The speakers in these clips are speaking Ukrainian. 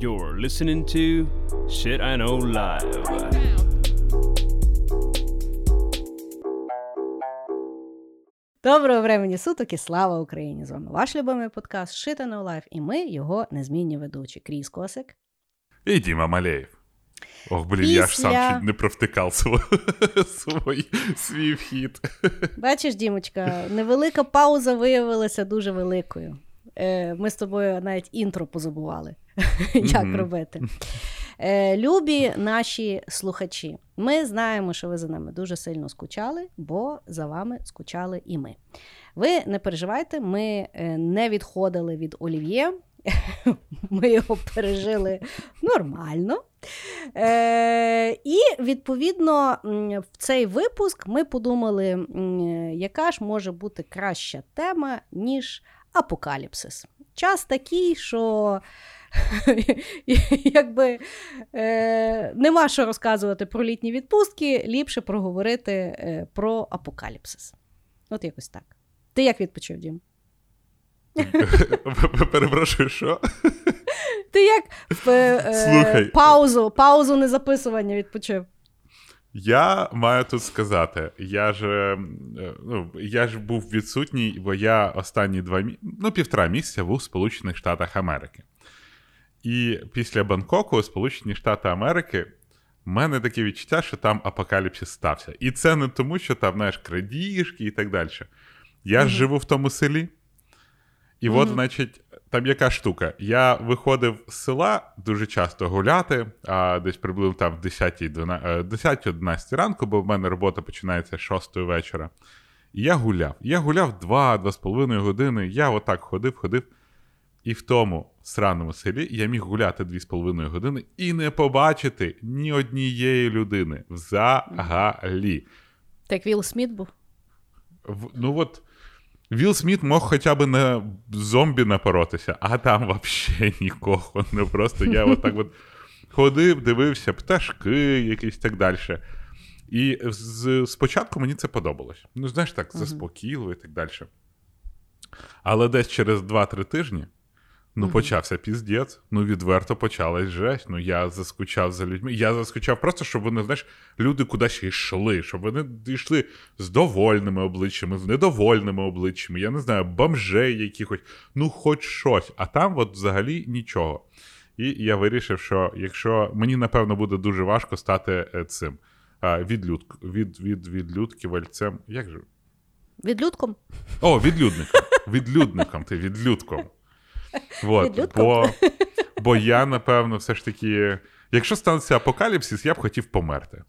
You're listening to Shit I Know Live. Доброго времені суток і слава Україні! З вами ваш любимий подкаст Шита No Life і ми його незмінні ведучі. Кріс Косик. І Діма Малеєв. Ох, блін, Після... я ж сам чуть не провтикав свій, свій вхід. Бачиш, Дімочка, невелика пауза виявилася дуже великою. Е, ми з тобою навіть інтро позабували, як робити. Е, любі наші слухачі, ми знаємо, що ви за нами дуже сильно скучали, бо за вами скучали і ми. Ви не переживайте, ми е, не відходили від Олів'є. Ми його пережили нормально. Е, І, відповідно, в цей випуск ми подумали, яка ж може бути краща тема, ніж апокаліпсис. Час такий, що якби е, нема що розказувати про літні відпустки, ліпше проговорити е, про апокаліпсис. От якось так. Ти як відпочив, Дім? Перепрошую, що? Ти як е, паузу паузу незаписування відпочив? Я маю тут сказати, я ж е, ну, я ж був відсутній, бо я останні два ну, півтора місяця був в Сполучених Штатах Америки. І після Бангкоку, Сполучені Штати Америки, в мене таке відчуття, що там апокаліпсис стався. І це не тому, що там, знаєш, крадіжки і так далі. Я mm-hmm. ж живу в тому селі. І mm-hmm. от, значить, там яка штука. Я виходив з села дуже часто гуляти, а десь приблизно там в 10-11 ранку, бо в мене робота починається з 6 вечора. І я гуляв. Я гуляв 2-2,5 години. Я отак ходив, ходив. І в тому сраному селі я міг гуляти 2,5 години і не побачити ні однієї людини взагалі. Так Вілл Сміт був? В, ну от. Вілл Сміт мог хоча б на зомбі напоротися, а там взагалі нікого. Не просто я отак от ходив, дивився, пташки, якісь так далі. І з, спочатку мені це подобалось. Ну, знаєш, так, заспокійливо і так далі. Але десь через 2-3 тижні. Ну, mm-hmm. почався піздець. Ну, відверто почалась жесть. Ну, я заскучав за людьми. Я заскучав просто, щоб вони, знаєш, люди кудись йшли, щоб вони йшли з довольними обличчями, з недовольними обличчями. Я не знаю, бомжей якихось, ну, хоч щось. А там, от взагалі, нічого. І я вирішив, що якщо мені, напевно, буде дуже важко стати е, цим відлюд... від, від, відлюдківальцем. Як же? Відлюдком? О, відлюдником. Відлюдником, ти відлюдком. Вот, Бо бо я, напевно, все ж таки. Якщо станеться апокаліпсис, я б хотів померти.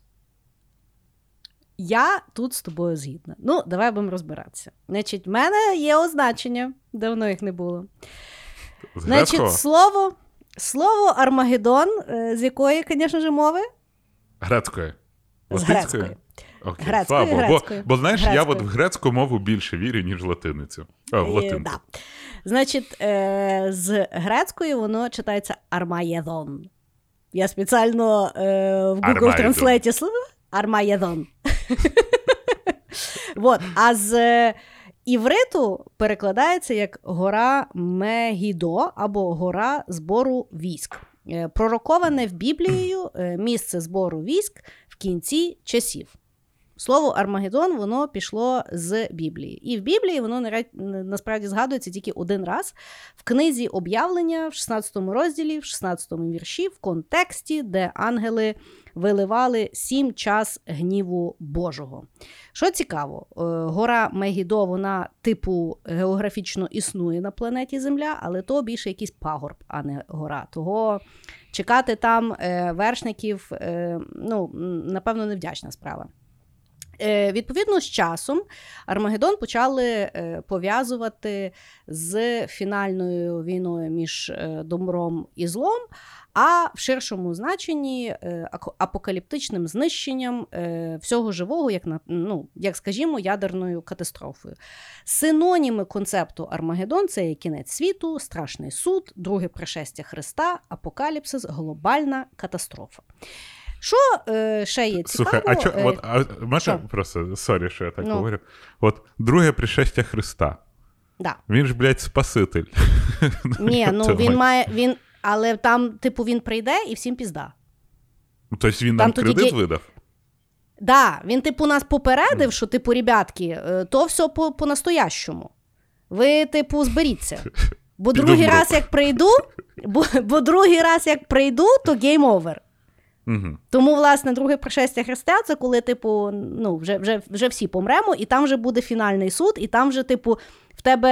Я тут з тобою згідна. Ну, давай будемо розбиратися. Значить, в мене є означення, давно їх не було. Значить, слово слово Армагеддон, е, з якої, звісно ж, мови? Грецької. З грецької. Окей, грецької, слава. Грецької. Бо, бо знаєш, грецької. я от в грецьку мову більше вірю, ніж латиницю. О, в е, латинку. Да. Значить, е, з грецької воно читається Армаєдон. Я спеціально е, в Google Translate слово Армаєдон. Вот. А з івриту перекладається як гора Мегідо або гора збору військ. Е, пророковане в Біблією е, місце збору військ в кінці часів. Слово Армагеддон воно пішло з Біблії. І в Біблії воно насправді згадується тільки один раз в книзі об'явлення в 16 розділі, в 16 вірші, в контексті, де ангели виливали сім час гніву Божого. Що цікаво, е, гора Мегідо, вона типу географічно існує на планеті Земля, але то більше якийсь пагорб, а не гора. Того чекати там е, вершників, е, ну, напевно, невдячна справа. Е, відповідно, з часом Армагеддон почали е, пов'язувати з фінальною війною між е, добром і злом, а в ширшому значенні апокаліптичним знищенням всього живого, як ну, як скажімо, ядерною катастрофою. Синоніми концепту Армагеддон це є кінець світу, страшний суд, друге пришестя Христа, апокаліпсис, глобальна катастрофа. Що е, ще є цікаво? Слухай, а чо, е, от, а, можна просто, sorry, що я так ну. говорю. От друге пришестя Христа. Да. Він ж, блядь, Спаситель. Ні, ну він має. він... Але там, типу, він прийде і всім пізда. Тобто він нам Там тоді кредит ге- видав? Да, він, типу, нас попередив, що, типу, ребятки, е, то все по- по-настоящому. Ви, типу, зберіться. Бо другий раз, як прийду, бо, бо другий раз, як прийду, то game over. Угу. Тому, власне, друге пришестя Христа це коли, типу, ну, вже, вже, вже всі помремо, і там вже буде фінальний суд, і там вже, типу, в тебе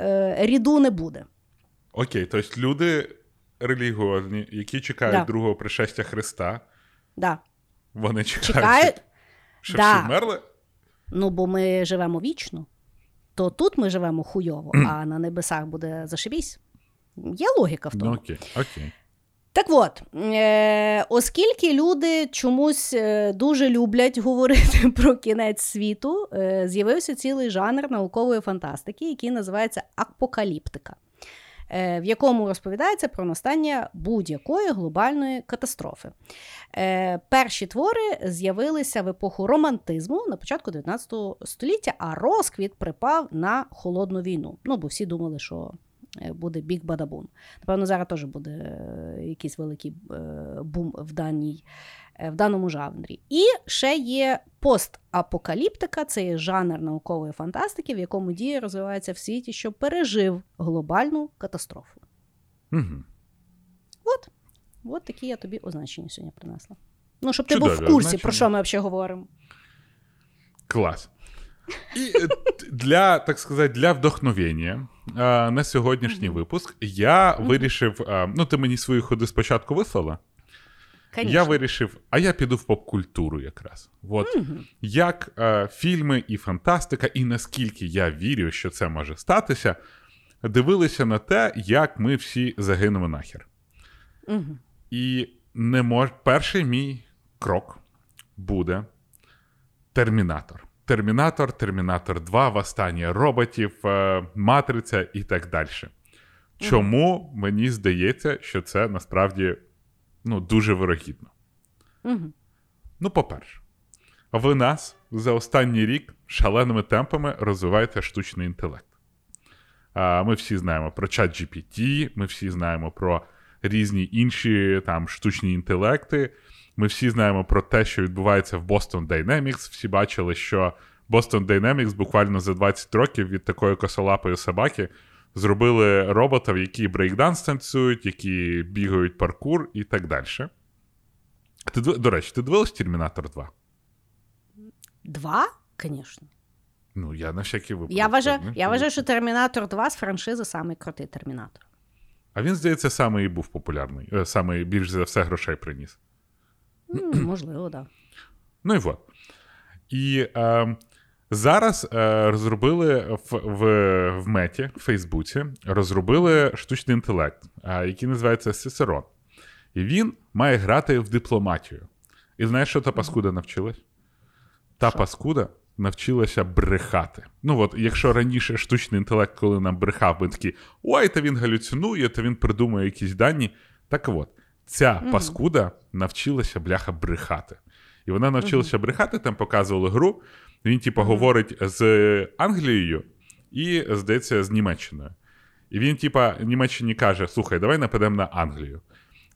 е, redo не буде. Окей, тобто люди релігіозні, які чекають Да. другого пришестя Христа, Да. вони чекають, Чекають. що Да. всі вмерли? Ну, бо ми живемо вічно, то тут ми живемо хуйово, а на небесах буде зашибісь. Є логіка в тому. Ну окей, окей. Так от, е, оскільки люди чомусь е, дуже люблять говорити про кінець світу, е, з'явився цілий жанр наукової фантастики, який називається апокаліптика, е, в якому розповідається про настання будь-якої глобальної катастрофи. Е, перші твори з'явилися в епоху романтизму на початку 19 століття, а розквіт припав на холодну війну. Ну, бо всі думали, що буде бік бадабун. Напевно, зараз теж буде е, якийсь великий е, бум в, даній, е, в даному жанрі. І ще є постапокаліптика, це є жанр наукової фантастики, в якому дія розвивається в світі, що пережив глобальну катастрофу. Угу. От, от такі я тобі означення сьогодні принесла. Ну, щоб ти був в курсі, означення. про що ми взагалі говоримо. Клас. І е, для, так сказати, для вдохновення на сьогоднішній випуск я вирішив. Ну, ти мені свої ходи спочатку вислала. Конечно. Я вирішив, а я піду в поп-культуру якраз. От як е, фільми і фантастика, і наскільки я вірю, що це може статися, дивилися на те, як ми всі загинемо нахер. Мгм. І не мож... перший мій крок буде Термінатор. Термінатор, Термінатор 2, Восстання роботів, е, Матриця і так далі. Чому мені здається, що це насправді ну, дуже вирогідно? Мгм. Ну, по-перше, ви нас за останній рік шаленими темпами розвиваєте штучний інтелект. Ми всі знаємо про чат GPT, ми всі знаємо про різні інші там штучні інтелекти. Ми всі знаємо про те, що відбувається в Boston Dynamics. Всі бачили, що Boston Dynamics буквально за 20 років від такої косолапої собаки зробили роботів, які брейкданс танцюють, які бігають паркур і так далі. Ти, до речі, ти дивилась Термінатор 2? Два? Звісно. Ну, я на всякий випадок. Я вважаю, я вважаю, що Термінатор 2 з франшизи самий крутий Термінатор. А він, здається, саме і був популярний. Е, Саме більш за все грошей приніс. М, Можливо, так. Да. Ну і вот. І е, зараз е, розробили в, в, в меті, в Фейсбуці, розробили штучний інтелект, е, який називається Сесерон. І він має грати в дипломатію. І знаєш, що та паскуда навчилась? Та Що? паскуда навчилася брехати. Ну от, якщо раніше штучний інтелект, коли нам брехав, ми такі, ой, та він галюцинує, то він придумує якісь дані. Так от, ця Мгм. паскуда навчилася бляха брехати. І вона навчилася брехати, там показували гру. Він, типу, говорить з Англією і, здається, з Німеччиною. І він, типа, Німеччині каже: слухай, давай нападемо на Англію.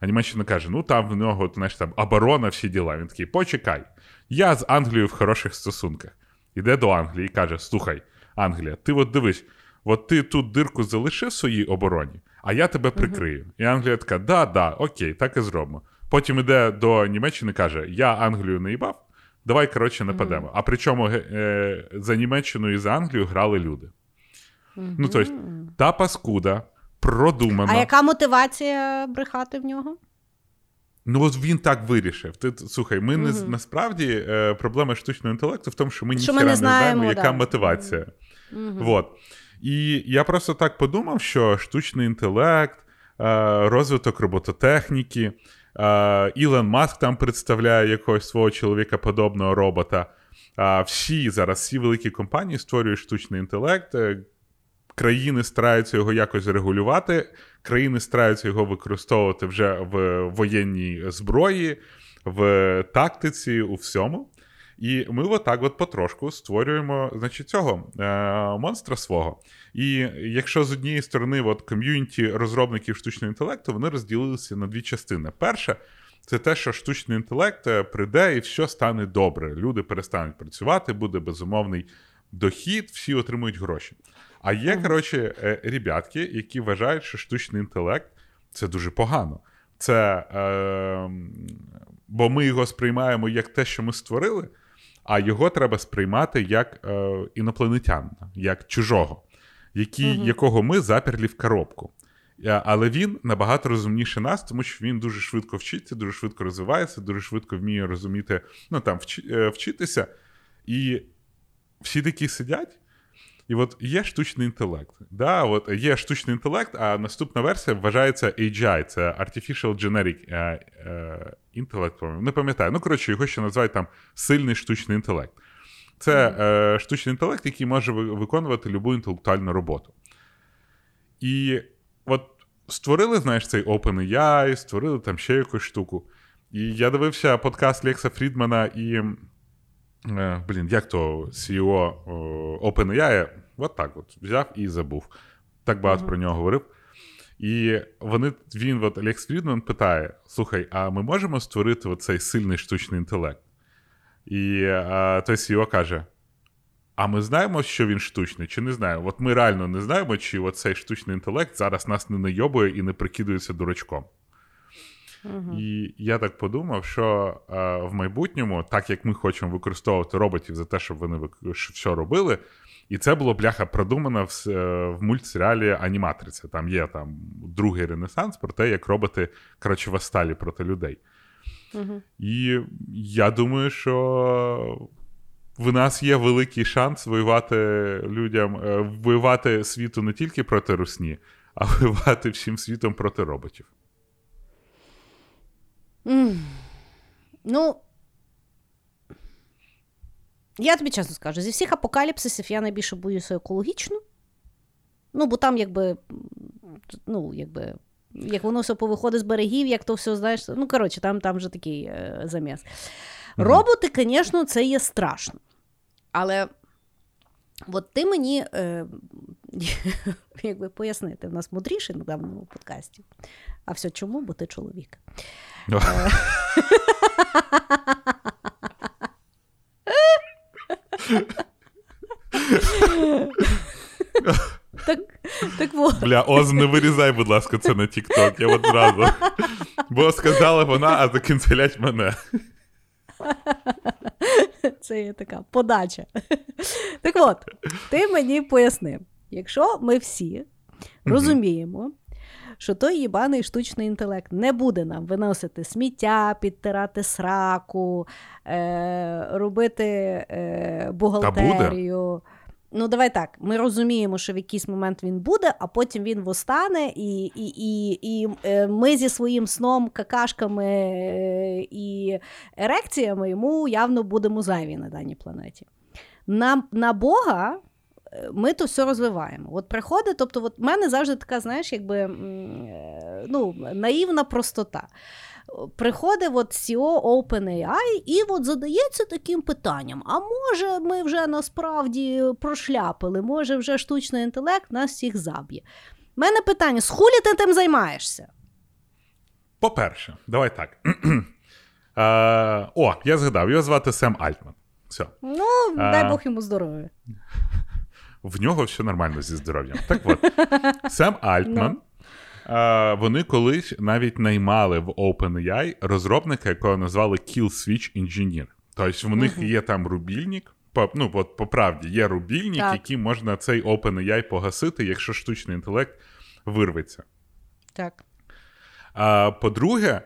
А Німеччина каже: ну там в нього, знаєш, там оборона, всі діла. Він такий, почекай. Я з Англією в хороших стосунках. Іде до Англії і каже: Слухай, Англія, ти от дивись, от ти тут дирку залишив в своїй обороні, а я тебе прикрию. І Англія така: да, да, окей, так і зробимо. Потім іде до Німеччини і каже: Я Англію не їбав, давай, коротше, нападемо. А причому е, за Німеччину і за Англію грали люди. Ну, тобто, та паскуда продумана. А яка мотивація брехати в нього? Ну, от він так вирішив. Ти слухай, ми не Мгм. насправді е, проблема штучного інтелекту в тому, що ми ніхера не не знаємо, знаємо, яка да. мотивація. Мгм. Вот. І я просто так подумав, що штучний інтелект, е, розвиток робототехніки, е, Ілон Маск там представляє якогось свого чоловіка подобного робота. Всі зараз, всі великі компанії створюють штучний інтелект. е, Країни стараються його якось регулювати, країни стараються його використовувати вже в воєнній зброї, в тактиці, у всьому. І ми отак от потрошку створюємо значить, цього е, монстра свого. І якщо з однієї сторони от ком'юніті розробників штучного інтелекту вони розділилися на дві частини. Перша це те, що штучний інтелект е, прийде і все стане добре. Люди перестануть працювати, буде безумовний дохід, всі отримують гроші. А є, коротше, е, ребятки, які вважають, що штучний інтелект це дуже погано. Це, е, Бо ми його сприймаємо як те, що ми створили, а його треба сприймати як е, інопланетянина, як чужого, які, uh якого ми заперлі в коробку. Е, але він набагато розумніше нас, тому що він дуже швидко вчиться, дуже швидко розвивається, дуже швидко вміє розуміти, ну там вчи, е, вчитися. І всі такі сидять. І от є штучний інтелект. Да, от Є штучний інтелект, а наступна версія вважається AGI, це Artificial Generic Intellect, Не пам'ятаю. Ну, коротше, його ще називають там сильний штучний інтелект. Це е, штучний інтелект, який може виконувати будь-яку інтелектуальну роботу. І от створили, знаєш, цей OpenAI, створили там ще якусь штуку. І я дивився подкаст Лекса Фрідмана і. Е, блін, як то CEO OpenAI, от так от взяв і забув. Так багато mm-hmm. про нього говорив. І вони, він, от Алекс Фрідман питає: слухай, а ми можемо створити цей сильний штучний інтелект? І а, той CEO каже: а ми знаємо, що він штучний, чи не знаємо? От ми реально не знаємо, чи цей штучний інтелект зараз нас не найобує і не прикидується дурачком. Uh-huh. І я так подумав, що е, в майбутньому, так як ми хочемо використовувати роботів за те, щоб вони все робили, і це було бляха продумано в, е, в мультсеріалі Аніматриця. Там є там другий ренесанс про те, як роботи коротше, воссталі проти людей. Uh-huh. І я думаю, що в нас є великий шанс воювати людям, е, воювати світу не тільки проти русні, а воювати всім світом проти роботів. Mm. Ну, я тобі чесно скажу, зі всіх апокаліпсисів я найбільше боюся екологічно. Ну, бо там, якби, ну, якби, як воно все повиходить з берегів, як то все, знаєш, ну, коротше, там там вже такий е, заміс. Роботи, звісно, це є страшно. Але от ти мені е, якби пояснити, в нас мудріше на даному подкасті. А все чому? Бо ти чоловік. Так, так вот. Бля, Оз, не вирізай, будь ласка, це на Тік-Ток, я от зразу. Бо сказала вона, а закінцелять мене. Це є така подача. Так от, ти мені пояснив, якщо ми всі розуміємо, що той їбаний штучний інтелект не буде нам виносити сміття, підтирати сраку, е, робити е, бухгалтерію. Ну, давай так. Ми розуміємо, що в якийсь момент він буде, а потім він востане, і і, і, і е, ми зі своїм сном, какашками е, і ерекціями йому явно будемо зайві на даній планеті. На, На Бога ми то все розвиваємо. От приходить, тобто, от в мене завжди така, знаєш, якби е, ну, наївна простота. Приходить от CEO OpenAI і от задається таким питанням: а може, ми вже насправді прошляпили, може, вже штучний інтелект нас всіх заб'є. У мене питання: з хулі ти тим займаєшся? По-перше, давай так. Uh, о, я згадав, його звати Сем Альтман. Все. Ну, дай Бог йому здоров'я в нього все нормально зі здоров'ям. Так от, Сем Альтман. No. Вони колись навіть наймали в OpenAI розробника, якого назвали Kill Switch Engineer. Тобто в них є там рубільник. По, ну, от по правді, є рубільник, так. який можна цей OpenAI погасити, якщо штучний інтелект вирветься. Так. А, По-друге,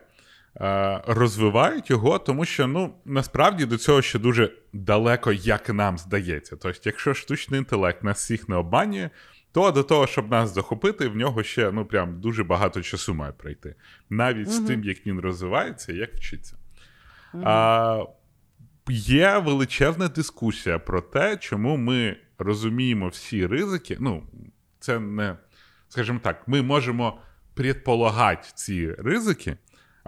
розвивають його, тому що ну насправді до цього ще дуже далеко, як нам здається. Тобто, якщо штучний інтелект нас всіх не обманює, то до того, щоб нас захопити, в нього ще ну прям дуже багато часу має пройти. Навіть угу. з тим, як він розвивається, як вчиться. Угу. А, Є величезна дискусія про те, чому ми розуміємо всі ризики. Ну, це не, скажімо так, ми можемо предполагати ці ризики,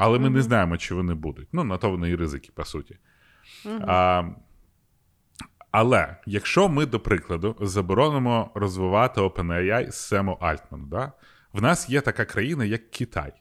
але ми mm-hmm. не знаємо, чи вони будуть. Ну, на то вони і ризики, по суті. Mm-hmm. А, Але якщо ми, до прикладу, заборонимо розвивати OpenAI з Сему Альтману, да? в нас є така країна, як Китай.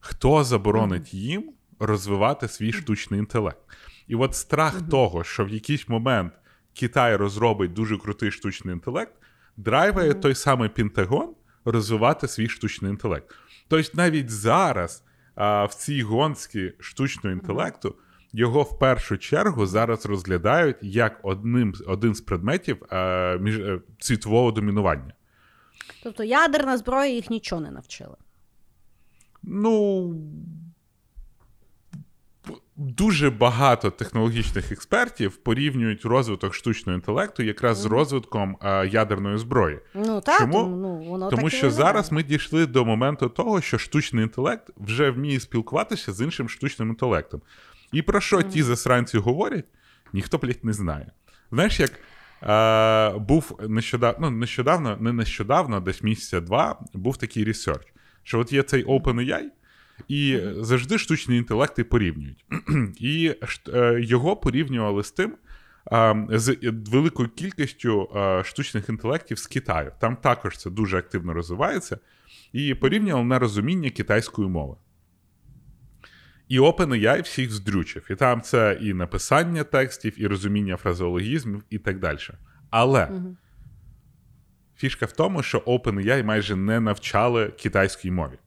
Хто заборонить їм розвивати свій штучний інтелект? І от страх того, що в якийсь момент Китай розробить дуже крутий штучний інтелект, драйває той самий Пентагон розвивати свій штучний інтелект. Тобто навіть зараз а, в цій гонці штучного інтелекту його в першу чергу зараз розглядають як одним, один з предметів а, між, а, світового домінування. Тобто ядерна зброя їх нічого не навчила. Ну. Дуже багато технологічних експертів порівнюють розвиток штучного інтелекту якраз з розвитком а, ядерної зброї. Ну так, Чому? тому, ну, воно Тому що зараз ми дійшли до моменту того, що штучний інтелект вже вміє спілкуватися з іншим штучним інтелектом. І про що ті засранці говорять, ніхто, блядь, не знає. Знаєш, як е, був нещодавно, ну, нещодавно, не нещодавно, десь місяця два, був такий ресерч, що от є цей OpenAI, і завжди штучні інтелекти порівнюють. І е, його порівнювали з тим, з великою кількістю штучних інтелектів з Китаю. Там також це дуже активно розвивається. І порівнювали на розуміння китайської мови. І OpenAI всіх здрючив. І там це і написання текстів, і розуміння фразеологізмів, і так далі. Але Мгм. фішка в тому, що OpenAI майже не навчали китайській мові.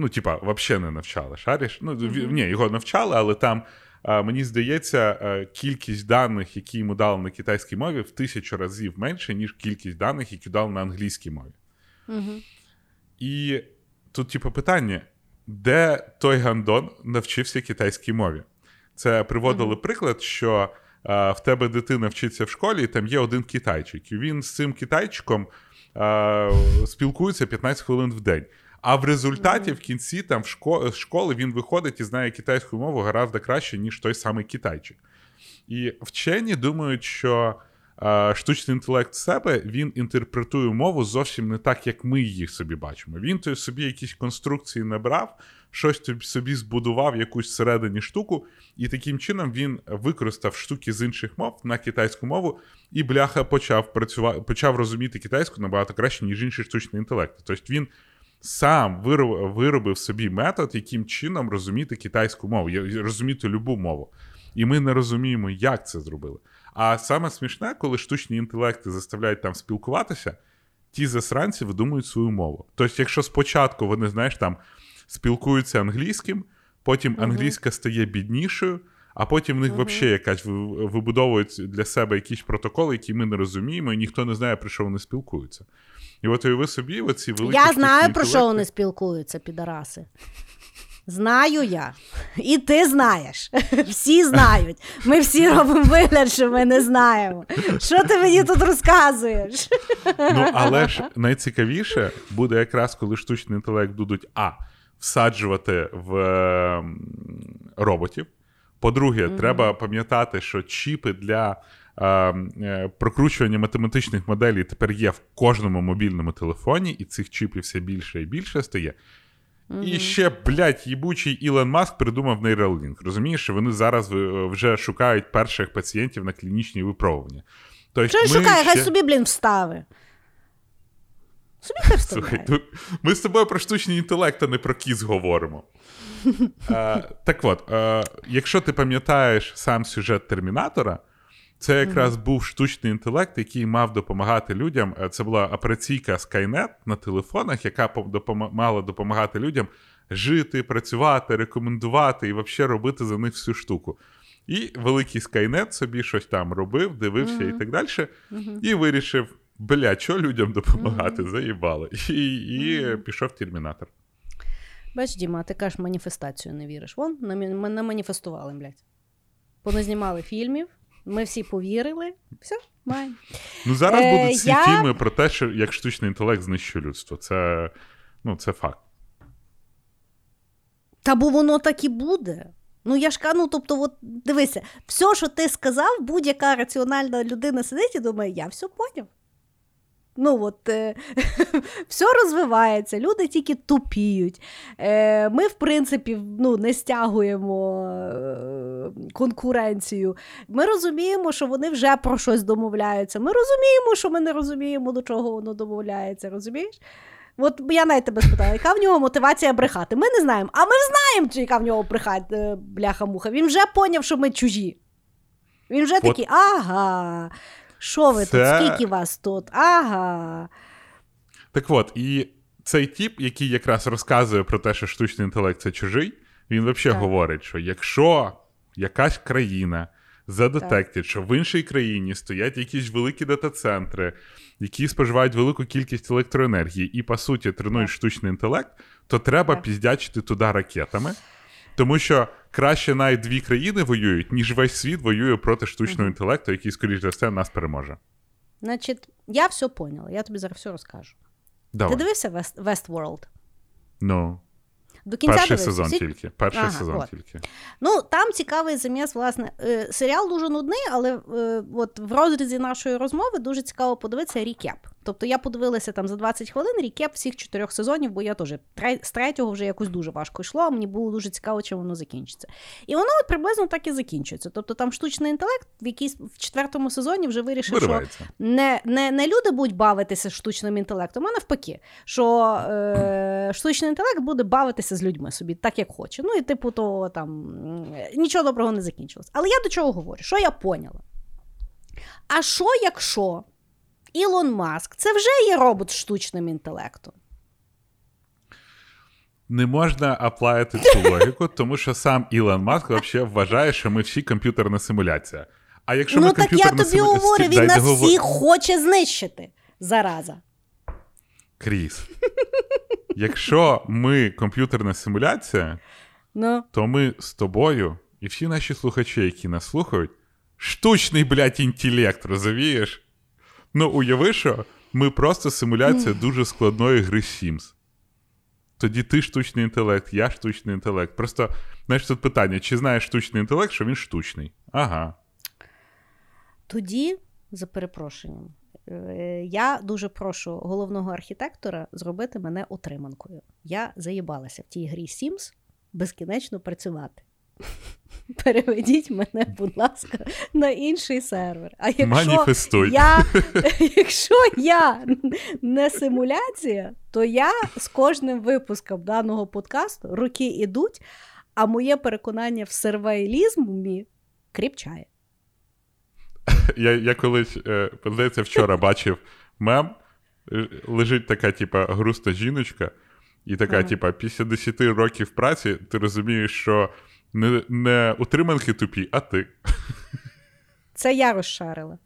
Ну, типа, взагалі не навчали. Шариш? Ну, в- ні, його навчали, але там, мені здається, е, кількість даних, які йому дали на китайській мові, в тисячу разів менше, ніж кількість даних, які дали на англійській мові. Мгм. І тут, типу, питання: де той гандон навчився китайській мові? Це приводили приклад, що а, в тебе дитина вчиться в школі, і там є один китайчик. І він з цим китайчиком а, спілкується 15 хвилин в день. А в результаті, в кінці, там в з школи він виходить і знає китайську мову гораздо краще, ніж той самий китайчик. І вчені думають, що е, штучний інтелект себе він інтерпретує мову зовсім не так, як ми їх собі бачимо. Він то собі якісь конструкції набрав, щось собі збудував, якусь всередині штуку, і таким чином він використав штуки з інших мов на китайську мову, і бляха почав працювати, почав розуміти китайську набагато краще, ніж інші штучні інтелекти. Тобто він сам вироб- виробив собі метод, яким чином розуміти китайську мову, розуміти любу мову. І ми не розуміємо, як це зробили. А саме смішне, коли штучні інтелекти заставляють там спілкуватися, ті засранці видумують свою мову. Тобто, якщо спочатку вони, знаєш, там спілкуються англійським, потім англійська стає біднішою, а потім в них взагалі якась ви- вибудовують для себе якісь протоколи, які ми не розуміємо, і ніхто не знає, про що вони спілкуються. І от уяви собі, оці великі. Я знаю, про що вони спілкуються, підараси. Знаю я. І ти знаєш. Всі знають. Ми всі робимо вигляд, що ми не знаємо. Що ти мені тут розказуєш? Ну, але ж найцікавіше буде якраз, коли штучний інтелект будуть а. всаджувати в е, роботів. По-друге, треба пам'ятати, що чіпи для прокручування математичних моделей тепер є в кожному мобільному телефоні, і цих чіпів все більше і більше стає. І ще, блядь, їбучий Ілон Маск придумав Neuralink. Розумієш, що вони зараз е, вже шукають перших пацієнтів на клінічні випробування. Тобто ми шукає? Хай собі, блін, встави. Собі хай Слухай, тут ми з тобою про штучний інтелект, а не про кіз говоримо. Е, так от, е, якщо ти пам'ятаєш сам сюжет Термінатора, це якраз був штучний інтелект, який мав допомагати людям. Е, Це була операційка Skynet на телефонах, яка мала допомагати людям жити, працювати, рекомендувати і взагалі робити за них всю штуку. І великий Skynet собі щось там робив, дивився і так далі, і вирішив: бля, що людям допомагати? Заїбали. І, і пішов Термінатор. Бач, Діма, ти кажеш, маніфестацію не віриш. Вон, намі- наманіфестували, блядь. Поназнімали фільмів, ми всі повірили. Все, маємо. Ну, зараз Е, будуть всі я- фільми про те, що як штучний інтелект знищує людство. Це, ну, це факт. Та бо воно так і буде. Ну, я ж кажу, ну, тобто, от, дивися, все, що ти сказав, будь-яка раціональна людина сидить і думає, я все поняв. Ну, от, е, все розвивається, люди тільки тупіють. Е, ми, в принципі, ну, не стягуємо е, конкуренцію. Ми розуміємо, що вони вже про щось домовляються. Ми розуміємо, що ми не розуміємо, до чого воно домовляється. Розумієш? От я навіть тебе спитала, яка в нього мотивація брехати? Ми не знаємо. А ми знаємо, чи яка в нього брехати, е, бляха-муха. Він вже поняв, що ми чужі. Він вже От- такий, ага. Що ви Це- тут? Скільки вас тут? Ага. Так от, і цей тіп, який якраз розказує про те, що штучний інтелект це чужий, він взагалі говорить, що якщо якась країна задетектить, що в іншій країні стоять якісь великі дата-центри, які споживають велику кількість електроенергії і, по суті, тренують Так. штучний інтелект, то треба Так. піздячити туди ракетами. Тому що краще навіть дві країни воюють, ніж весь світ воює проти штучного інтелекту, який, скоріш за все, нас переможе. Значить, я все поняла, я тобі зараз все розкажу. Давай. Ти дивився West, Westworld? Ну, До кінця перший дивився? сезон Всі- тільки. Перший Ага, сезон от. тільки. Ну, там цікавий заміс, власне. Е, серіал дуже нудний, але е, от в розрізі нашої розмови дуже цікаво подивитися рікеп. Тобто я подивилася там за 20 хвилин рікеп всіх чотирьох сезонів, бо я теж з третього вже якось дуже важко йшло, а мені було дуже цікаво, чим воно закінчиться. І воно от приблизно так і закінчується. Тобто там штучний інтелект в якійсь в четвертому сезоні вже вирішив, що не, не, не люди будуть бавитися штучним інтелектом, а навпаки, що е, штучний інтелект буде бавитися з людьми собі, так як хоче. Ну і типу, то там нічого доброго не закінчилось. Але я до чого говорю? Що я поняла? А що якщо Ілон Маск це вже є робот з штучним інтелектом? Не можна аплаяти цю логіку, тому що сам Ілон Маск взагалі вважає, що ми всі комп'ютерна симуляція. А якщо ми ну так я тобі говорю, він нас договор- всіх хоче знищити. Зараза. Кріс. Якщо ми комп'ютерна симуляція, Ну, то ми з тобою і всі наші слухачі, які нас слухають, штучний, блядь, інтелект, розумієш? Ну, уяви, що ми просто симуляція дуже складної гри Sims. Тоді ти штучний інтелект, я штучний інтелект. Просто, знаєш, тут питання: чи знаєш штучний інтелект, що він штучний? Ага. Тоді, за перепрошенням, е, я дуже прошу головного архітектора зробити мене утриманкою. Я заїбалася в тій грі Sims безкінечно працювати. Переведіть мене, будь ласка, на інший сервер. А якщо Маніфестуй. я, якщо я не симуляція, то я з кожним випуском даного подкасту роки ідуть, а моє переконання в сервайлізмі кріпчає. Я, я колись, е, здається, вчора бачив мем. е, Лежить така, типа, грустна жіночка, і така, Ага. типа, після 10 років праці ти розумієш, що не, не утриманки тупі, а ти. Це я розшарила.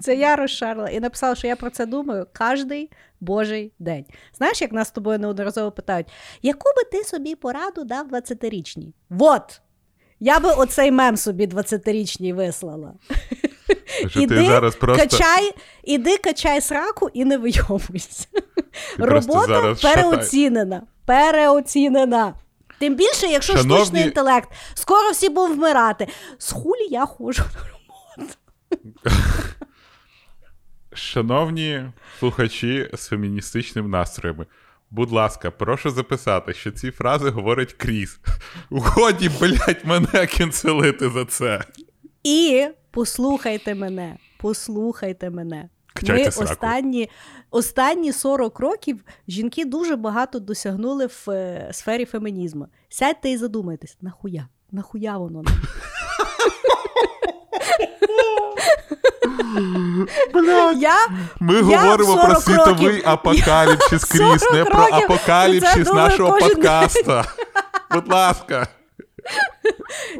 Це я розшарила і написала, що я про це думаю кожний божий день. Знаєш, як нас з тобою неодноразово питають, яку би ти собі пораду дав 20-річній? Вот! Я би оцей мем собі 20-річній вислала. Що Іди, ти зараз просто Качай, іди качай сраку і не просто Робота шатай. переоцінена. Тим більше, якщо Шановні- штучний інтелект, скоро всі будуть вмирати. З хулі я ходжу на роботу. Шановні слухачі з феміністичними настроями, будь ласка, прошу записати, що ці фрази говорить Кріс. Годі, блядь, мене кінцелити за це. І послухайте мене, послухайте мене. Ми сраку. останні, останні 40 років жінки дуже багато досягнули в е, сфері фемінізму. Сядьте і задумайтесь, нахуя? Нахуя воно нам? Блядь. Я, Ми Я говоримо про світовий років- апокаліпсис Кріс, не про апокаліпсис нашого подкаста. Будь ласка.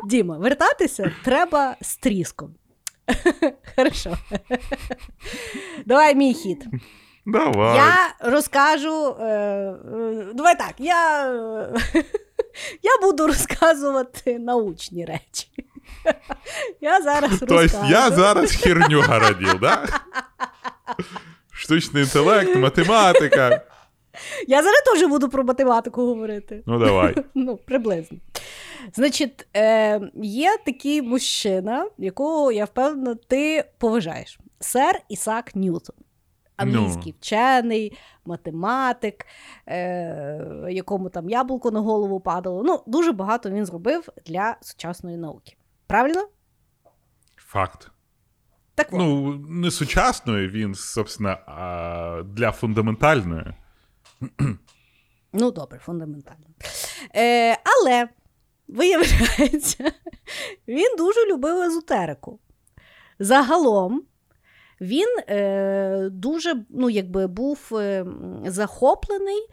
Діма, вертатися треба з тріском. Хорошо. Давай мій хід. Давай. Я розкажу. Е, е, давай так, я, я буду розказувати научні речі. Я зараз Тобто розкажу. я зараз херню городив, да? Штучний інтелект, математика. Я зараз теж буду про математику говорити. Ну, давай. Ну, приблизно. Значить, е, є такий мужчина, якого я впевнена, ти поважаєш. Сер Ісак Ньютон. англійський Ну. вчений, математик, е, якому там яблуко на голову падало. Ну, дуже багато він зробив для сучасної науки. Правильно? Факт. Так от. Ну, не сучасної, він, собственно, а для фундаментальної. Ну, добре, фундаментально. Е, але, виявляється, він дуже любив езотерику. Загалом, він е, дуже ну, якби, був е, захоплений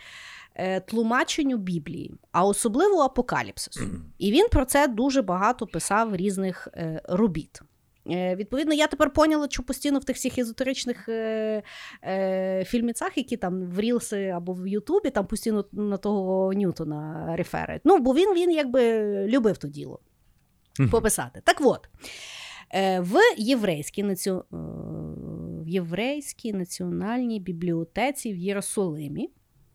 е, тлумаченню Біблії, а особливо апокаліпсису. І він про це дуже багато писав різних е, робіт. Е, Відповідно, я тепер поняла, що постійно в тих всіх езотеричних е, е, фільміцах, які там в Рілси або в Ютубі, там постійно на того Ньютона реферять. Ну, бо він, він якби любив то діло пописати. Так от, е, в єврейській, націо... е, в єврейській національній бібліотеці в Єрусалимі,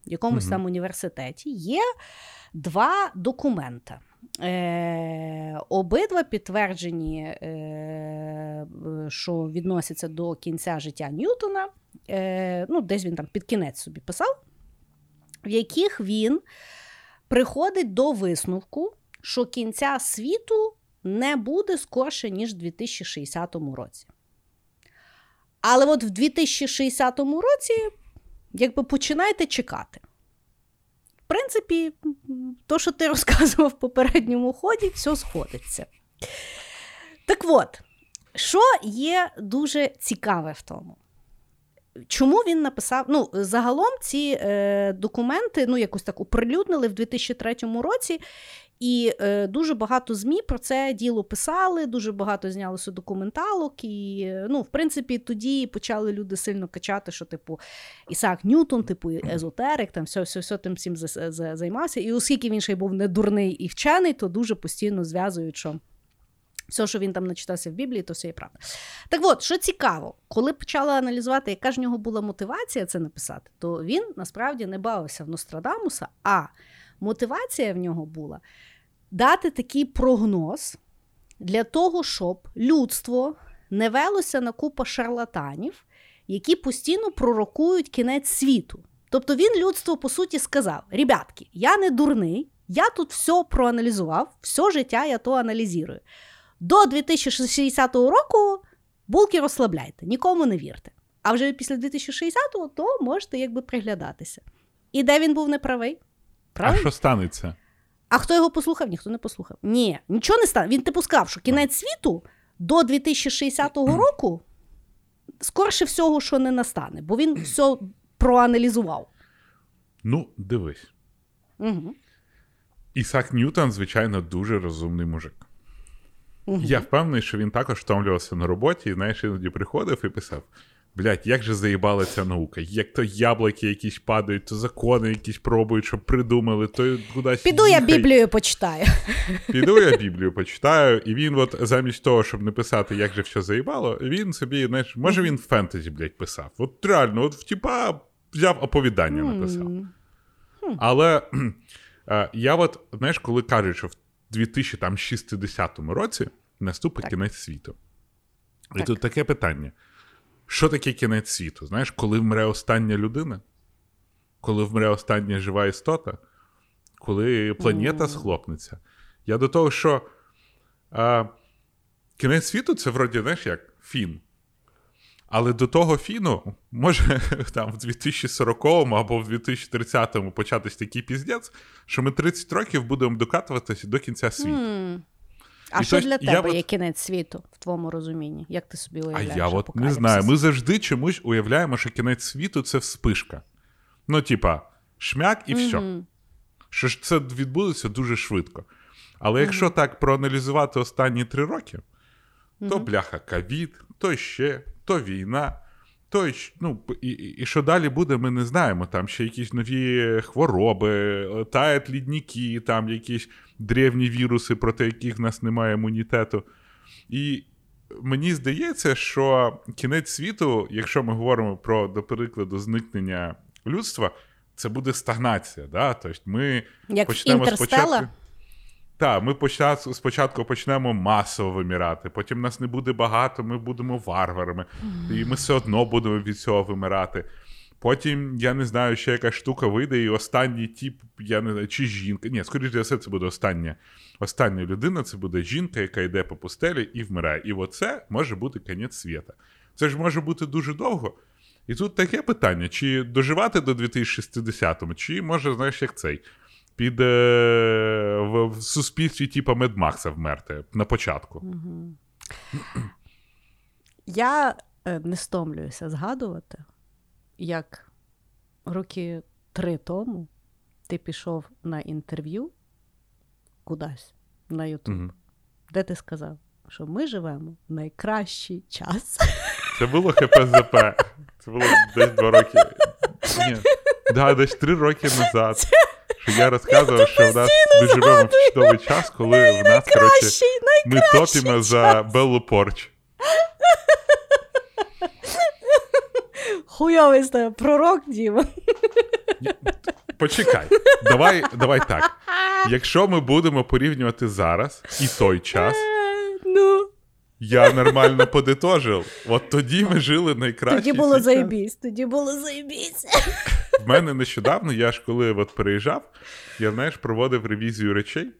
в якомусь там університеті, є два документа. Е, обидва підтверджені, е, що відносяться до кінця життя Ньютона. Е, ну, десь він там під кінець собі писав, в яких він приходить до висновку, що кінця світу не буде скорше, ніж в 2060 році. Але от в 2060 році, якби починайте чекати. В принципі, то, що ти розказував в попередньому ході, все сходиться. Так от, що є дуже цікаве в тому? Чому він написав? Ну, загалом ці е, документи ну, якось так оприлюднили в 2003 році, і е, дуже багато ЗМІ про це діло писали, дуже багато знялося документалок. І, е, ну, в принципі, тоді почали люди сильно качати, що, типу, Ісаак Ньютон, типу, езотерик, там все, все, все тим всім за- за- займався. І оскільки він ще й був не дурний і вчений, то дуже постійно зв'язують, що все, що він там начитався в Біблії, то все є правда. Так от, що цікаво, коли почали аналізувати, яка ж в нього була мотивація це написати, то він насправді не бавився в Нострадамуса, а мотивація в нього була дати такий прогноз для того, щоб людство не велося на купа шарлатанів, які постійно пророкують кінець світу. Тобто він людству, по суті, сказав: ребятки, я не дурний, я тут все проаналізував, все життя я то аналізую. До 2060 року булки розслабляйте, нікому не вірте. А вже після 2060-го то можете якби приглядатися. І де він був неправий? А що станеться? А хто його послухав? Ніхто не послухав. Ні, нічого не стане. Він типу сказав, що кінець світу до 2060 року скорше всього, що не настане, бо він все проаналізував. Ну, дивись. Угу. Ісак Ньютон, звичайно, дуже розумний мужик. Я впевнений, що він також втомлювався на роботі, і знаєш, іноді приходив і писав: блядь, як же заїбала ця наука? Як то яблуки якісь падають, то закони якісь пробують, щоб придумали, то кудись. Піду я. Біблію почитаю. Піду я Біблію почитаю, і він, от замість того, щоб не писати, як же все заїбало, він собі, знаєш, може він фентезі, блядь, писав. От реально, от типа взяв оповідання, написав. Але е, я от, знаєш, коли кажуть, що в 2060 році наступить Так. кінець світу. І Так. тут таке питання: що таке кінець світу? Знаєш, коли вмре остання людина? Коли вмре остання жива істота? Коли планета Мгм. схлопнеться? Я до того, що е, кінець світу це вроді, знаєш, як фін. Але до того фіну може там в 2040-му або в 2030-му початись такий піздець, що ми 30 років будемо докатуватися до кінця світу. М. А І що для я тебе от- є кінець світу в твоєму розумінні? Як ти собі уявляєш? А я от не знаю. Ми завжди чомусь уявляємо, що кінець світу це вспишка. Ну, типа, шмяк і все. Мгм. Що ж це відбудеться дуже швидко. Але якщо так проаналізувати останні три роки, то Мгм. бляха, ковід, то ще, то війна, то ну, і, і, що далі буде, ми не знаємо. Там ще якісь нові хвороби, таять лідніки, там якісь древні віруси, проти яких в нас немає імунітету. І мені здається, що кінець світу, якщо ми говоримо про, до прикладу, зникнення людства, це буде стагнація. Да? Тобто ми Як почнемо спочатку. Так, ми почат- спочатку почнемо масово вимирати, потім нас не буде багато, ми будемо варварами, і ми все одно будемо від цього вимирати. Потім, я не знаю, ще якась штука вийде, і останній тип, я не знаю, чи жінка. Ні, скоріш за все, це буде остання, остання людина, це буде жінка, яка йде по пустелі і вмирає. І оце може бути кінець світа. Це ж може бути дуже довго. І тут таке питання: чи доживати до 2060-му, чи може, знаєш, як цей, під е, в, в суспільстві, типу Медмакса вмерти на початку. Я е, не стомлююся згадувати, як роки три тому ти пішов на інтерв'ю кудись на Ютуб, Мгм. де ти сказав, що ми живемо в найкращий час. Це було ХПЗП. Це було десь два роки. Ні, да, десь три роки назад. Я розказував, що в нас ми живемо в чудовий час, коли в нас, коротше, ми топімо час. за Беллу Порч. Хуйовий тебе пророк, Діма. Почекай, давай, давай так. Якщо ми будемо порівнювати зараз і той час, я нормально подитожив. От тоді ми жили найкраще. тоді було заєбісь, тоді було заєбісь. В мене нещодавно, я ж коли от переїжджав, я знаєш, проводив ревізію речей.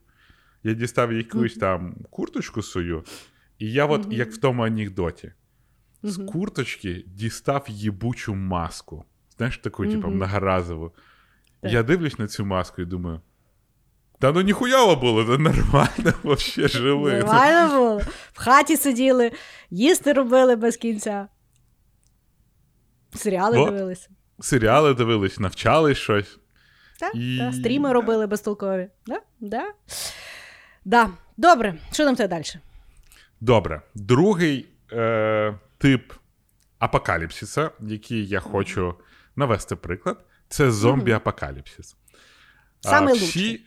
Я дістав якусь там курточку свою, і я, от, як в тому анекдоті, з курточки дістав їбучу маску. Знаєш, таку, типу, многоразову. Так. Я дивлюсь на цю маску і думаю. Та ну ніхуяво було, то нормально вообще жили. Нормально було. В хаті сиділи, їсти робили без кінця. Серіали Во. дивилися. Серіали дивились, навчались щось. Так, І- та, стріми робили безтолкові. Да? Да. Да. Добре, що там тебе далі? Добре. Другий е, тип апокаліпсиса, який я хочу навести приклад, це зомбі-апокаліпсис. Самий всі... лучший.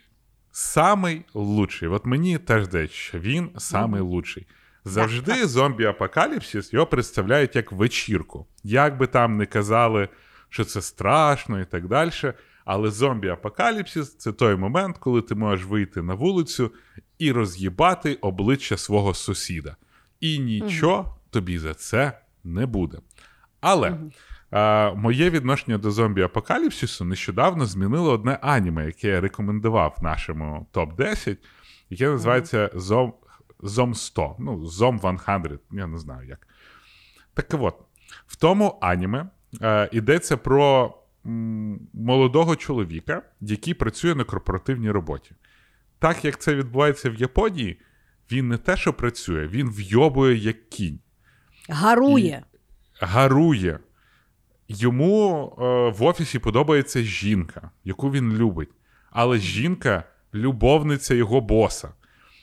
Самий лучший. От мені теж здається, що він самий лучший. Завжди зомбі-апокаліпсис його представляють як вечірку. Як би там не казали, що це страшно і так далі. Але зомбі-апокаліпсис це той момент, коли ти можеш вийти на вулицю і роз'їбати обличчя свого сусіда. І нічого тобі за це не буде. Але а, моє відношення до зомбі-апокаліпсису нещодавно змінило одне аніме, яке я рекомендував нашому топ-10, яке називається Зом, Зом 100. Ну, Зом 100, я не знаю як. Так от, в тому аніме е, йдеться про м, молодого чоловіка, який працює на корпоративній роботі. Так як це відбувається в Японії, він не те, що працює, він вйобує як кінь Гарує. гарує. Йому е, в офісі подобається жінка, яку він любить. Але жінка любовниця його боса.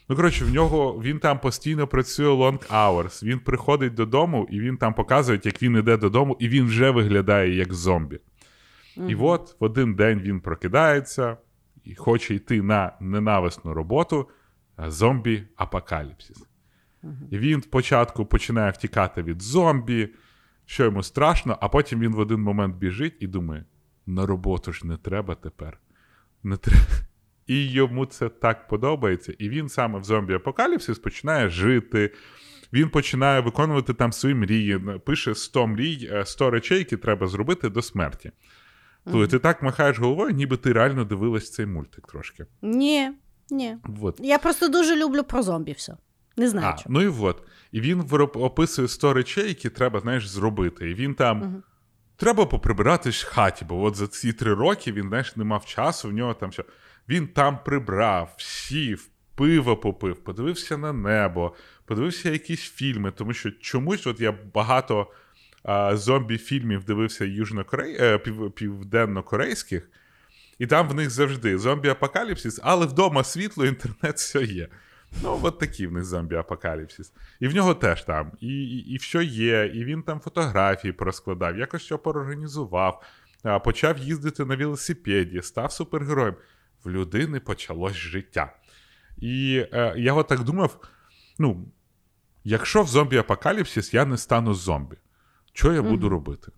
Ну, коротше, в нього він там постійно працює long hours. Він приходить додому, і він там показує, як він іде додому, і він вже виглядає як зомбі. І от в один день він прокидається і хоче йти на ненависну роботу зомбі-апокаліпсис. І він спочатку починає втікати від зомбі, що йому страшно, а потім він в один момент біжить і думає: на роботу ж не треба тепер. Не треба. І йому це так подобається. І він саме в зомбі-апокаліпсис починає жити. Він починає виконувати там свої мрії, пише 100 мрій, е, 100 речей, які треба зробити до смерті. Коли ти так махаєш головою, ніби ти реально дивилась цей мультик трошки. Ні, ні. От. Я просто дуже люблю про зомбі все. Не знаю А, чому. ну і от. І він описує 100 речей, які треба, знаєш, зробити. І він там. Треба поприбиратись в хаті, бо от за ці три роки він, знаєш, не мав часу, в нього там що. Він там прибрав, сів, пиво попив, подивився на небо, подивився якісь фільми, тому що чомусь от я багато а, зомбі-фільмів дивився южнокорей... е, пів... південно-корейських, і там в них завжди зомбі-апокаліпсис, але вдома світло, інтернет все є. Ну, от такий в них зомбі-апокаліпсис. І в нього теж там, і, і, і все є, і він там фотографії проскладав, якось що поорганізував, почав їздити на велосипеді, став супергероєм. В людини почалось життя. І е, я от так думав: ну, якщо в зомбі-апокаліпсис я не стану зомбі, що я буду робити?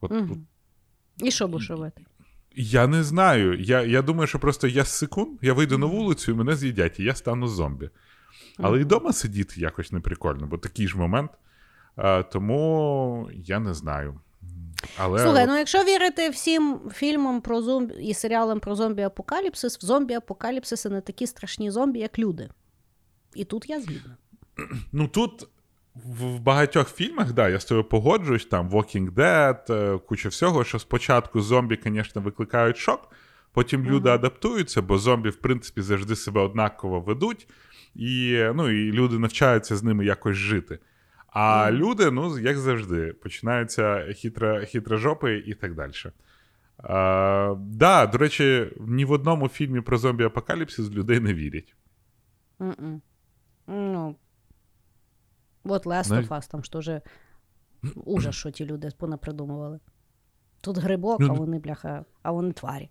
От, от І що будеш робити? Я не знаю. Я я думаю, що просто я секунд, я вийду на вулицю і мене з'їдять, і я стану зомбі. Але і вдома сидіти якось неприкольно, бо такий ж момент. А, Тому я не знаю. Але... Слухай, ну якщо вірити всім фільмам про зомбі і серіалам про зомбі-апокаліпсис, в зомбі-апокаліпсиси не такі страшні зомбі, як люди. І тут я згідна. Ну тут в багатьох фільмах, да, я з тобою погоджуюсь, там Walking Dead, е, куча всього, що спочатку зомбі, звісно, викликають шок, потім люди uh-huh. адаптуються, бо зомбі, в принципі, завжди себе однаково ведуть, і ну, і люди навчаються з ними якось жити. А mm. люди, ну, як завжди, починаються хитра, хитрожопи і так далі. А, да, До речі, ні в одному фільмі про зомбі-апокаліпсис людей не вірять. Mm-mm. Ну, От Last of Us, там що же ужас, що ті люди понапридумували. Тут грибок, ну, а вони, бляха, а вони тварі.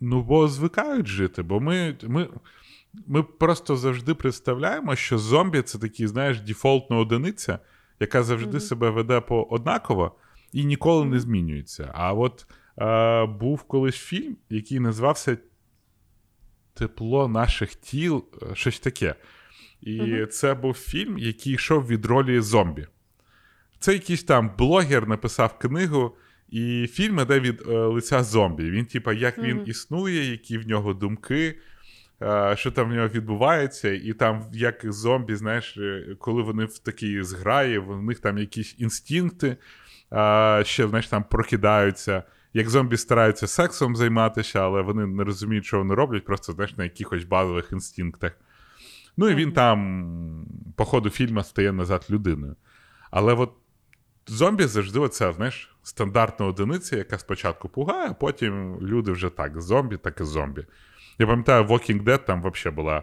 Ну, бо звикають жити, бо ми ми, ми просто завжди представляємо, що зомбі це такий, знаєш, дефолтна одиниця, яка завжди mm-hmm. себе веде по однаково і ніколи mm-hmm. не змінюється. А от е, був колись фільм, який називався Тепло наших тіл, е, щось таке. І mm-hmm. це був фільм, який йшов від ролі зомбі. Це якийсь там блогер написав книгу. І фільм іде від е, лиця зомбі. Він, типа, як він існує, які в нього думки, що там в нього відбувається, і там, як зомбі, знаєш, е, коли вони в такій зграї, в них там якісь інстинкти ще знаєш, там прокидаються. Як зомбі стараються сексом займатися, але вони не розуміють, що вони роблять, просто знаєш, на якихось базових інстинктах. Ну і він там, по ходу фільму, стає назад людиною. Але от зомбі завжди оця, знаєш, стандартна одиниця, яка спочатку пугає, а потім люди вже так: зомбі, так і зомбі. Я пам'ятаю, Walking Dead там взагалі була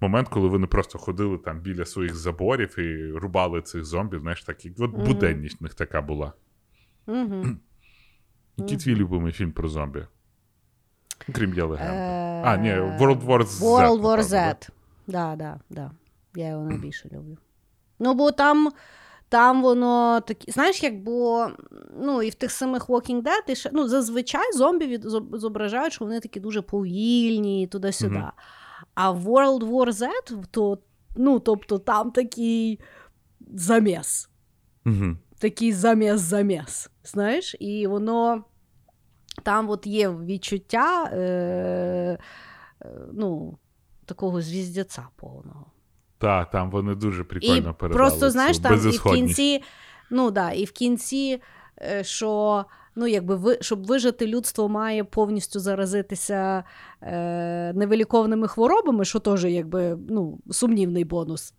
момент, коли вони просто ходили там біля своїх заборів і рубали цих зомбі. Знаєш, так, от mm-hmm. буденність в них така була. Mm-hmm. Який твій любимий фільм про зомбі? Крім я легенди. А, ні, World War Z. World War Z. Так, да, да, да. Я його найбільше люблю. Ну, бо там там воно такі, знаєш, як бо ну, і в тих самих Walking Dead, і ще, ну, зазвичай зомбі від, зображають, що вони такі дуже повільні туди-сюди. Mm-hmm. А в World War Z, то, ну, тобто там такий заміс. Mm-hmm. Такий заміс-заміс. Знаєш, і воно там от є відчуття е, е, ну, такого звіздяця повного. Так, там вони дуже прикольно і передали. Просто знаєш, там і в кінці, ну да, і в кінці, е, що ну, якби ви, щоб вижити, людство має повністю заразитися е, невиліковними хворобами, що теж якби ну, сумнівний бонус.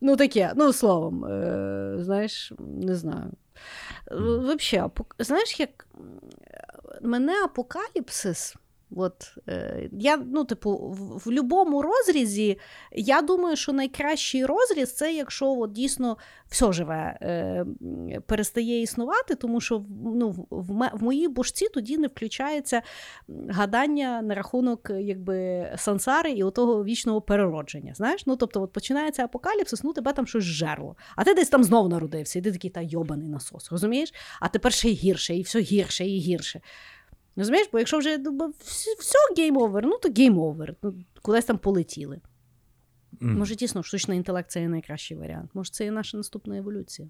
Ну, таке, ну, словом, е, знаєш, не знаю. Взагалі, знаєш, як мене апокаліпсис. От, е, я, ну, типу, в, в будь-якому розрізі, я думаю, що найкращий розріз це якщо от, дійсно все живе е, перестає існувати, тому що ну, в, в моїй бушці тоді не включається гадання на рахунок якби, сансари і отого вічного переродження. Знаєш? Ну, Тобто, от починається апокаліпсис, ну тебе там щось жерло. А ти десь там знову народився, і ти такий та йобаний насос, розумієш? А тепер ще гірше, і все гірше, і гірше. Розумієш, бо якщо вже ну, все game over, ну то game over. Ну, кудись там полетіли. Мм. Може, дійсно, штучний інтелект це є найкращий варіант. Може, це і наша наступна еволюція.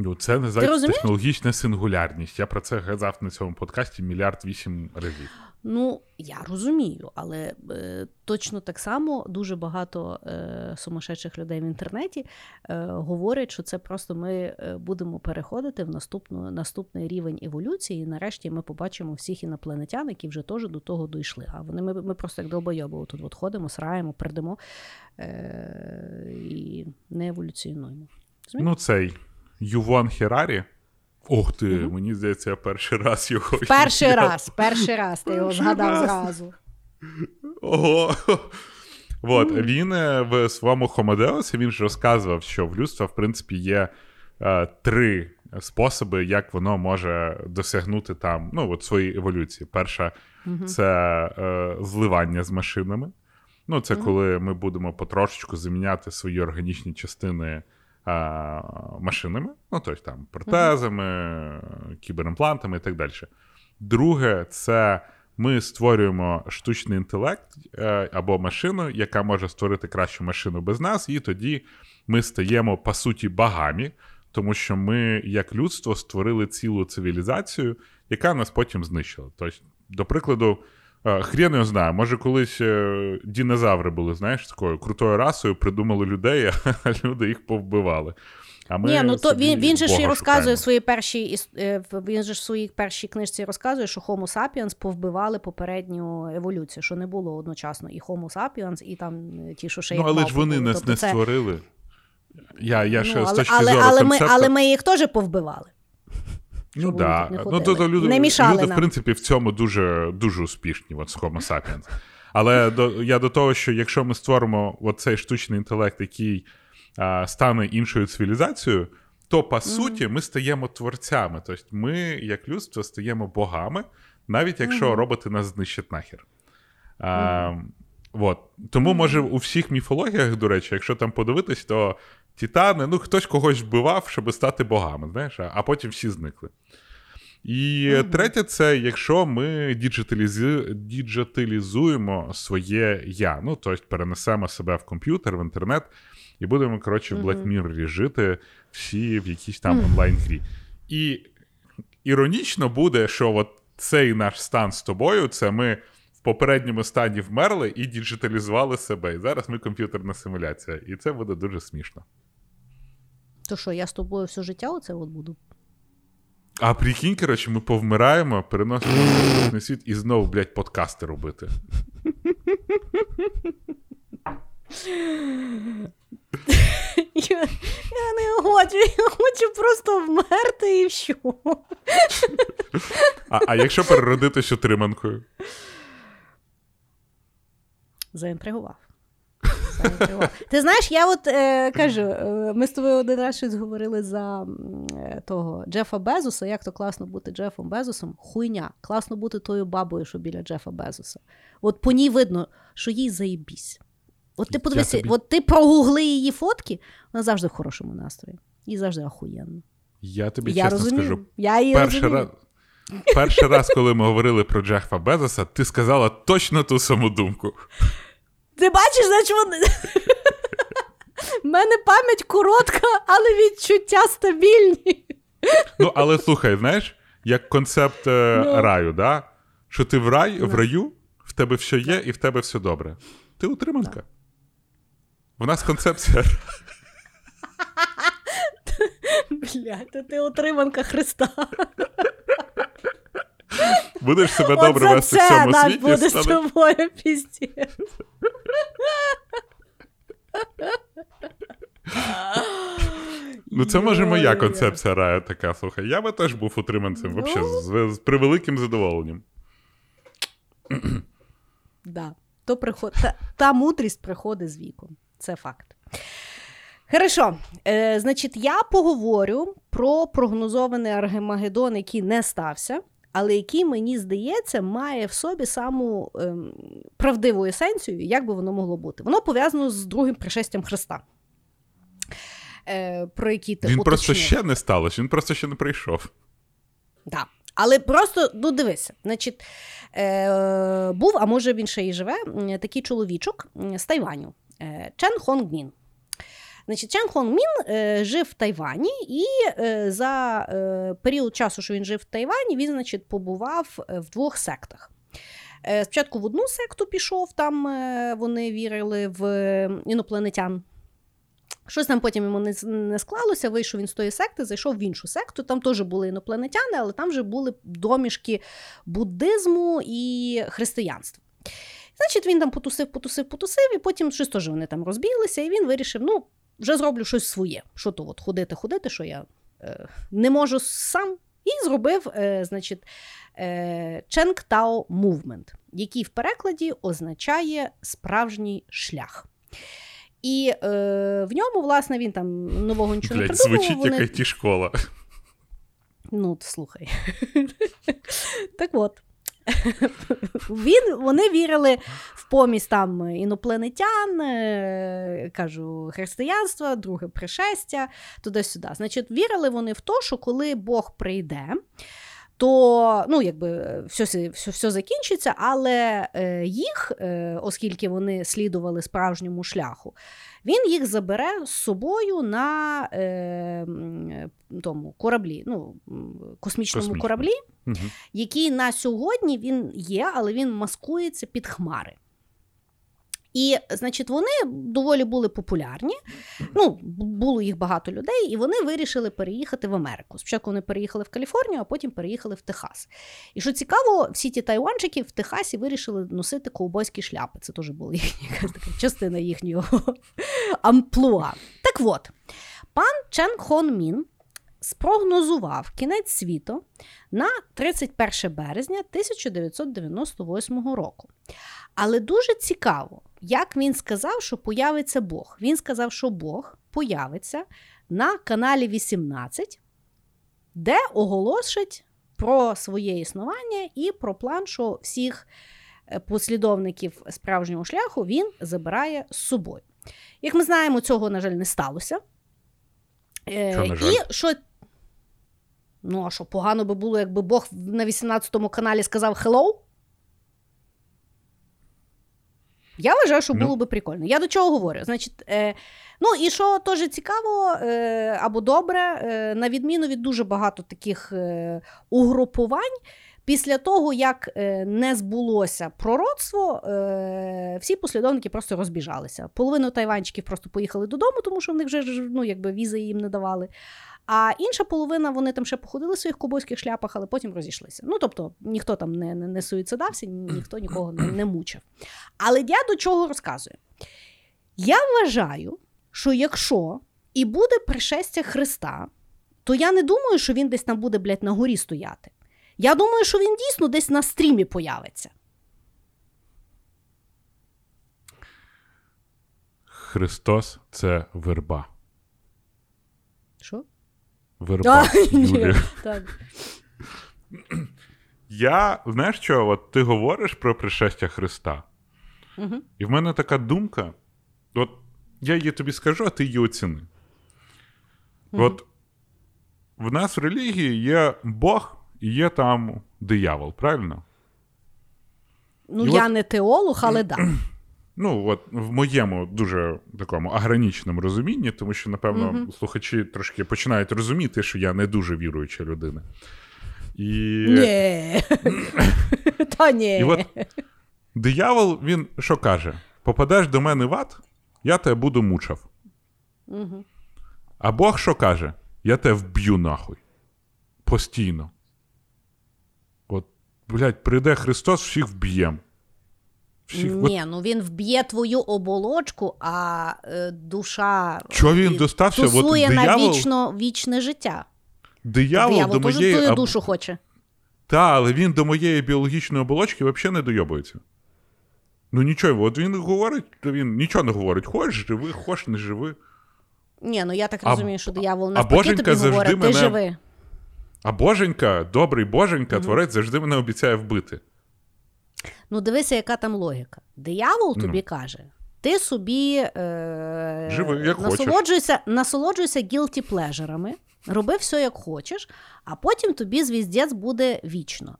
Ну, Це називається технологічна сингулярність. Я про це казав на цьому подкасті мільярд вісім разів. Ну, я розумію, але е, точно так само дуже багато е, сумасшедших людей в інтернеті е, говорять, що це просто ми е, будемо переходити в наступну, наступний рівень еволюції. і Нарешті ми побачимо всіх інопланетян, які вже теж до того дійшли. А вони ми ми просто як долбойоби тут от ходимо, сраємо, придемо е, і не еволюціонуємо. Ну, цей Ювон Херарі. Ох ти, mm мені здається, я перший раз його. Перший раз, перший раз ти його згадав раз. зразу. Ого. От, mm Він е, в своєму Хомодеусі він ж розказував, що в людства, в принципі, є е, три способи, як воно може досягнути там ну, от своїй еволюції. Перша mm це е, зливання з машинами. Ну, це коли ми будемо потрошечку заміняти свої органічні частини машинами, ну тобто там протезами, кіберимплантами і так далі. Друге, це ми створюємо штучний інтелект е, або машину, яка може створити кращу машину без нас, і тоді ми стаємо по суті багамі, тому що ми, як людство, створили цілу цивілізацію, яка нас потім знищила. Тобто, до прикладу. Е, хрен його знає, може, колись е, динозаври були, знаєш, такою крутою расою, придумали людей, а люди їх повбивали. А ми Ні, ну то він він же ж і розказує свої перші е, він же ж в своїй першій книжці розказує, що Homo sapiens повбивали попередню еволюцію, що не було одночасно і Homo sapiens, і там ті, що ще Ну, але ж вони нас Тобто не це- створили. Я, я ще ну, з точки але, зору але, ми, але ми їх теж повбивали. Ну да. не Ну, то, то люди, Не мішали люди, в принципі, в цьому дуже, дуже успішні, от з Homo sapiens. Але до, я до того, що якщо ми створимо от цей штучний інтелект, який а, стане іншою цивілізацією, то по суті ми стаємо творцями. Тобто ми, як людство, стаємо богами, навіть якщо роботи нас знищать нахер. А, вот. Тому, може, у всіх міфологіях, до речі, якщо там подивитись, то титани, ну хтось когось вбивав, щоб стати богами, знаєш, а, потім всі зникли. І третє, це якщо ми діджиталізу... діджиталізуємо своє я. Ну, тобто перенесемо себе в комп'ютер, в інтернет, і будемо, коротше, в Black Mirror жити всі в якійсь там онлайн-грі. І іронічно буде, що от цей наш стан з тобою, це ми в попередньому стані вмерли і діджиталізували себе. І зараз ми комп'ютерна симуляція. І це буде дуже смішно. То що, я з тобою все життя оце от буду? А прикинь, коротше, ми повмираємо, переносимо наступний світ і знову, блядь, подкасти робити. Я, я не хочу, я хочу просто вмерти і все. А, а якщо переродитись отриманкою? Заінтригував. Ти знаєш, я от е, кажу, е, ми з тобою один раз щось говорили за е, того Джефа Безоса. Як то класно бути Джефом Безосом? Хуйня. Класно бути тою бабою, що біля Джефа Безоса. От по ній видно, що їй заєбісь. От ти подивися, тобі- от ти прогугли її фотки, вона завжди в хорошому настрої. І завжди охуєнно. Я тобі Я чесно розумію. скажу, Я її перший розумію. раз, перший раз, коли ми говорили про Джефа Безоса, ти сказала точно ту саму думку. Ти бачиш, значить вони. У мене пам'ять коротка, але відчуття стабільні. Ну, але слухай, знаєш, як концепт е, Ну. раю, да? що ти в рай, в раю, в тебе все є і в тебе все добре. Ти утриманка. В нас концепція. Блядь, то ти отриманка Христа. Будеш себе От добре за вести в цьому нас світі. буде з тобою піздець. Ну, це може моя концепція раю така. Слухай, я би теж був утриманцем, Ну. вообще, з, з превеликим задоволенням. Да. То приход... та, та мудрість приходить з віком. Це факт. Хорошо. Е, значить, я поговорю про прогнозований Аргемагеддон, який не стався, але який, мені здається, має в собі саму ем, правдиву есенцію, як би воно могло бути. Воно пов'язано з другим пришестям Христа. Е, про який ти Він просто ще не сталося, він просто ще не прийшов. Да. Але просто, ну дивися, значить, е, був, а може він ще і живе, такий чоловічок з Тайваню, е, Чен Хонг Мін. Значить, Чен Хонг Мін е, жив в Тайвані, і е, за е, період часу, що він жив в Тайвані, він, значить, побував е, в двох сектах. Е, спочатку в одну секту пішов, там е, вони вірили в інопланетян. Щось там потім йому не, не склалося, вийшов він з тої секти, зайшов в іншу секту. Там теж були інопланетяни, але там вже були домішки буддизму і християнства. Значить, він там потусив, потусив, потусив, і потім щось теж вони там розбіглися, і він вирішив: ну, вже зроблю щось своє. Що то от ходити, ходити, що я е, не можу сам. І зробив, е, значить, е, Ченг Тао Movement, який в перекладі означає справжній шлях. І е, в ньому, власне, він там нового нічого не Блять, придумав. звучить вони... як it школа. Ну, слухай. так от. він, вони вірили в помість там інопланетян, е, кажу, християнства, друге пришестя, туди-сюди. Значить, вірили вони в те, що коли Бог прийде. То ну, якби все все, все закінчиться, але е, їх, е, оскільки вони слідували справжньому шляху, він їх забере з собою на е, тому кораблі, ну, космічному Космічно. кораблі, Угу. який на сьогодні він є, але він маскується під хмари. І, значить, вони доволі були популярні. Ну, було їх багато людей, і вони вирішили переїхати в Америку. Спочатку вони переїхали в Каліфорнію, а потім переїхали в Техас. І що цікаво, всі ті тайванчики в Техасі вирішили носити ковбойські шляпи. Це теж була їхня така частина їхнього амплуа. Так от, пан Чен Хон Мін спрогнозував кінець світу на 31 березня 1998 року. Але дуже цікаво, як він сказав, що появиться Бог. Він сказав, що Бог появиться на каналі 18, де оголосить про своє існування і про план, що всіх е, послідовників справжнього шляху він забирає з собою. Як ми знаємо, цього, на жаль, не сталося. Е, Що, на жаль? І що. Ну, а що погано би було, якби Бог на 18 каналі сказав hello? Я вважаю, що Ну. було би прикольно. Я до чого говорю? Значить, е, ну і що теж цікаво е, або добре, е, на відміну від дуже багато таких е, угрупувань, після того, як е, не збулося пророцтво, е, всі послідовники просто розбіжалися. Половину тайванчиків просто поїхали додому, тому що в них вже ну, якби візи їм не давали. А інша половина вони там ще походили в своїх кобойських шляпах, але потім розійшлися. Ну тобто ніхто там не, не, не суїцидався, ніхто нікого не, не мучив. Але я до чого розказую? Я вважаю, що якщо і буде пришестя Христа, то я не думаю, що він десь там буде, блядь, на горі стояти. Я думаю, що він дійсно десь на стрімі появиться. Христос це верба. Що? Верба. ні, Юлія. так. Я, знаєш що, от ти говориш про пришестя Христа, Угу. і в мене така думка: от я її тобі скажу, а ти її оціни. От в нас в релігії є Бог і є там диявол, правильно? Ну, І я от- не теолог, але да. Ну, от в моєму дуже такому агранічному розумінні, тому що, напевно, Мгм. слухачі трошки починають розуміти, що я не дуже віруюча людина. І, Ні. Та ні. і от диявол, він що каже? Попадеш до мене в ад, я тебе буду мучав. А Бог що каже? Я тебе вб'ю нахуй. Постійно. От, блядь, прийде Христос, всіх вб'єм. Всіх, Ні, ну він вб'є твою оболочку, а е, душа Чого він достався? От тусує на вічно, вічне життя. диявол, Диявол до моєї... твою душу хоче. Та, але він до моєї біологічної оболочки взагалі не дойобується. Ну нічого, от він говорить, то він нічого не говорить. Хочеш живи, хочеш не живи. Ні, ну я так А- розумію, що диявол а Боженька тобі завжди говорить, ти мене- живи. А Боженька, добрий Боженька, творець завжди мене обіцяє вбити. Ну дивися, яка там логіка. Диявол Ну. тобі каже: ти собі е, Живи, як хочеш. насолоджуйся, насолоджуйся guilty pleasure, роби все, як хочеш, а потім тобі звіздець буде вічно.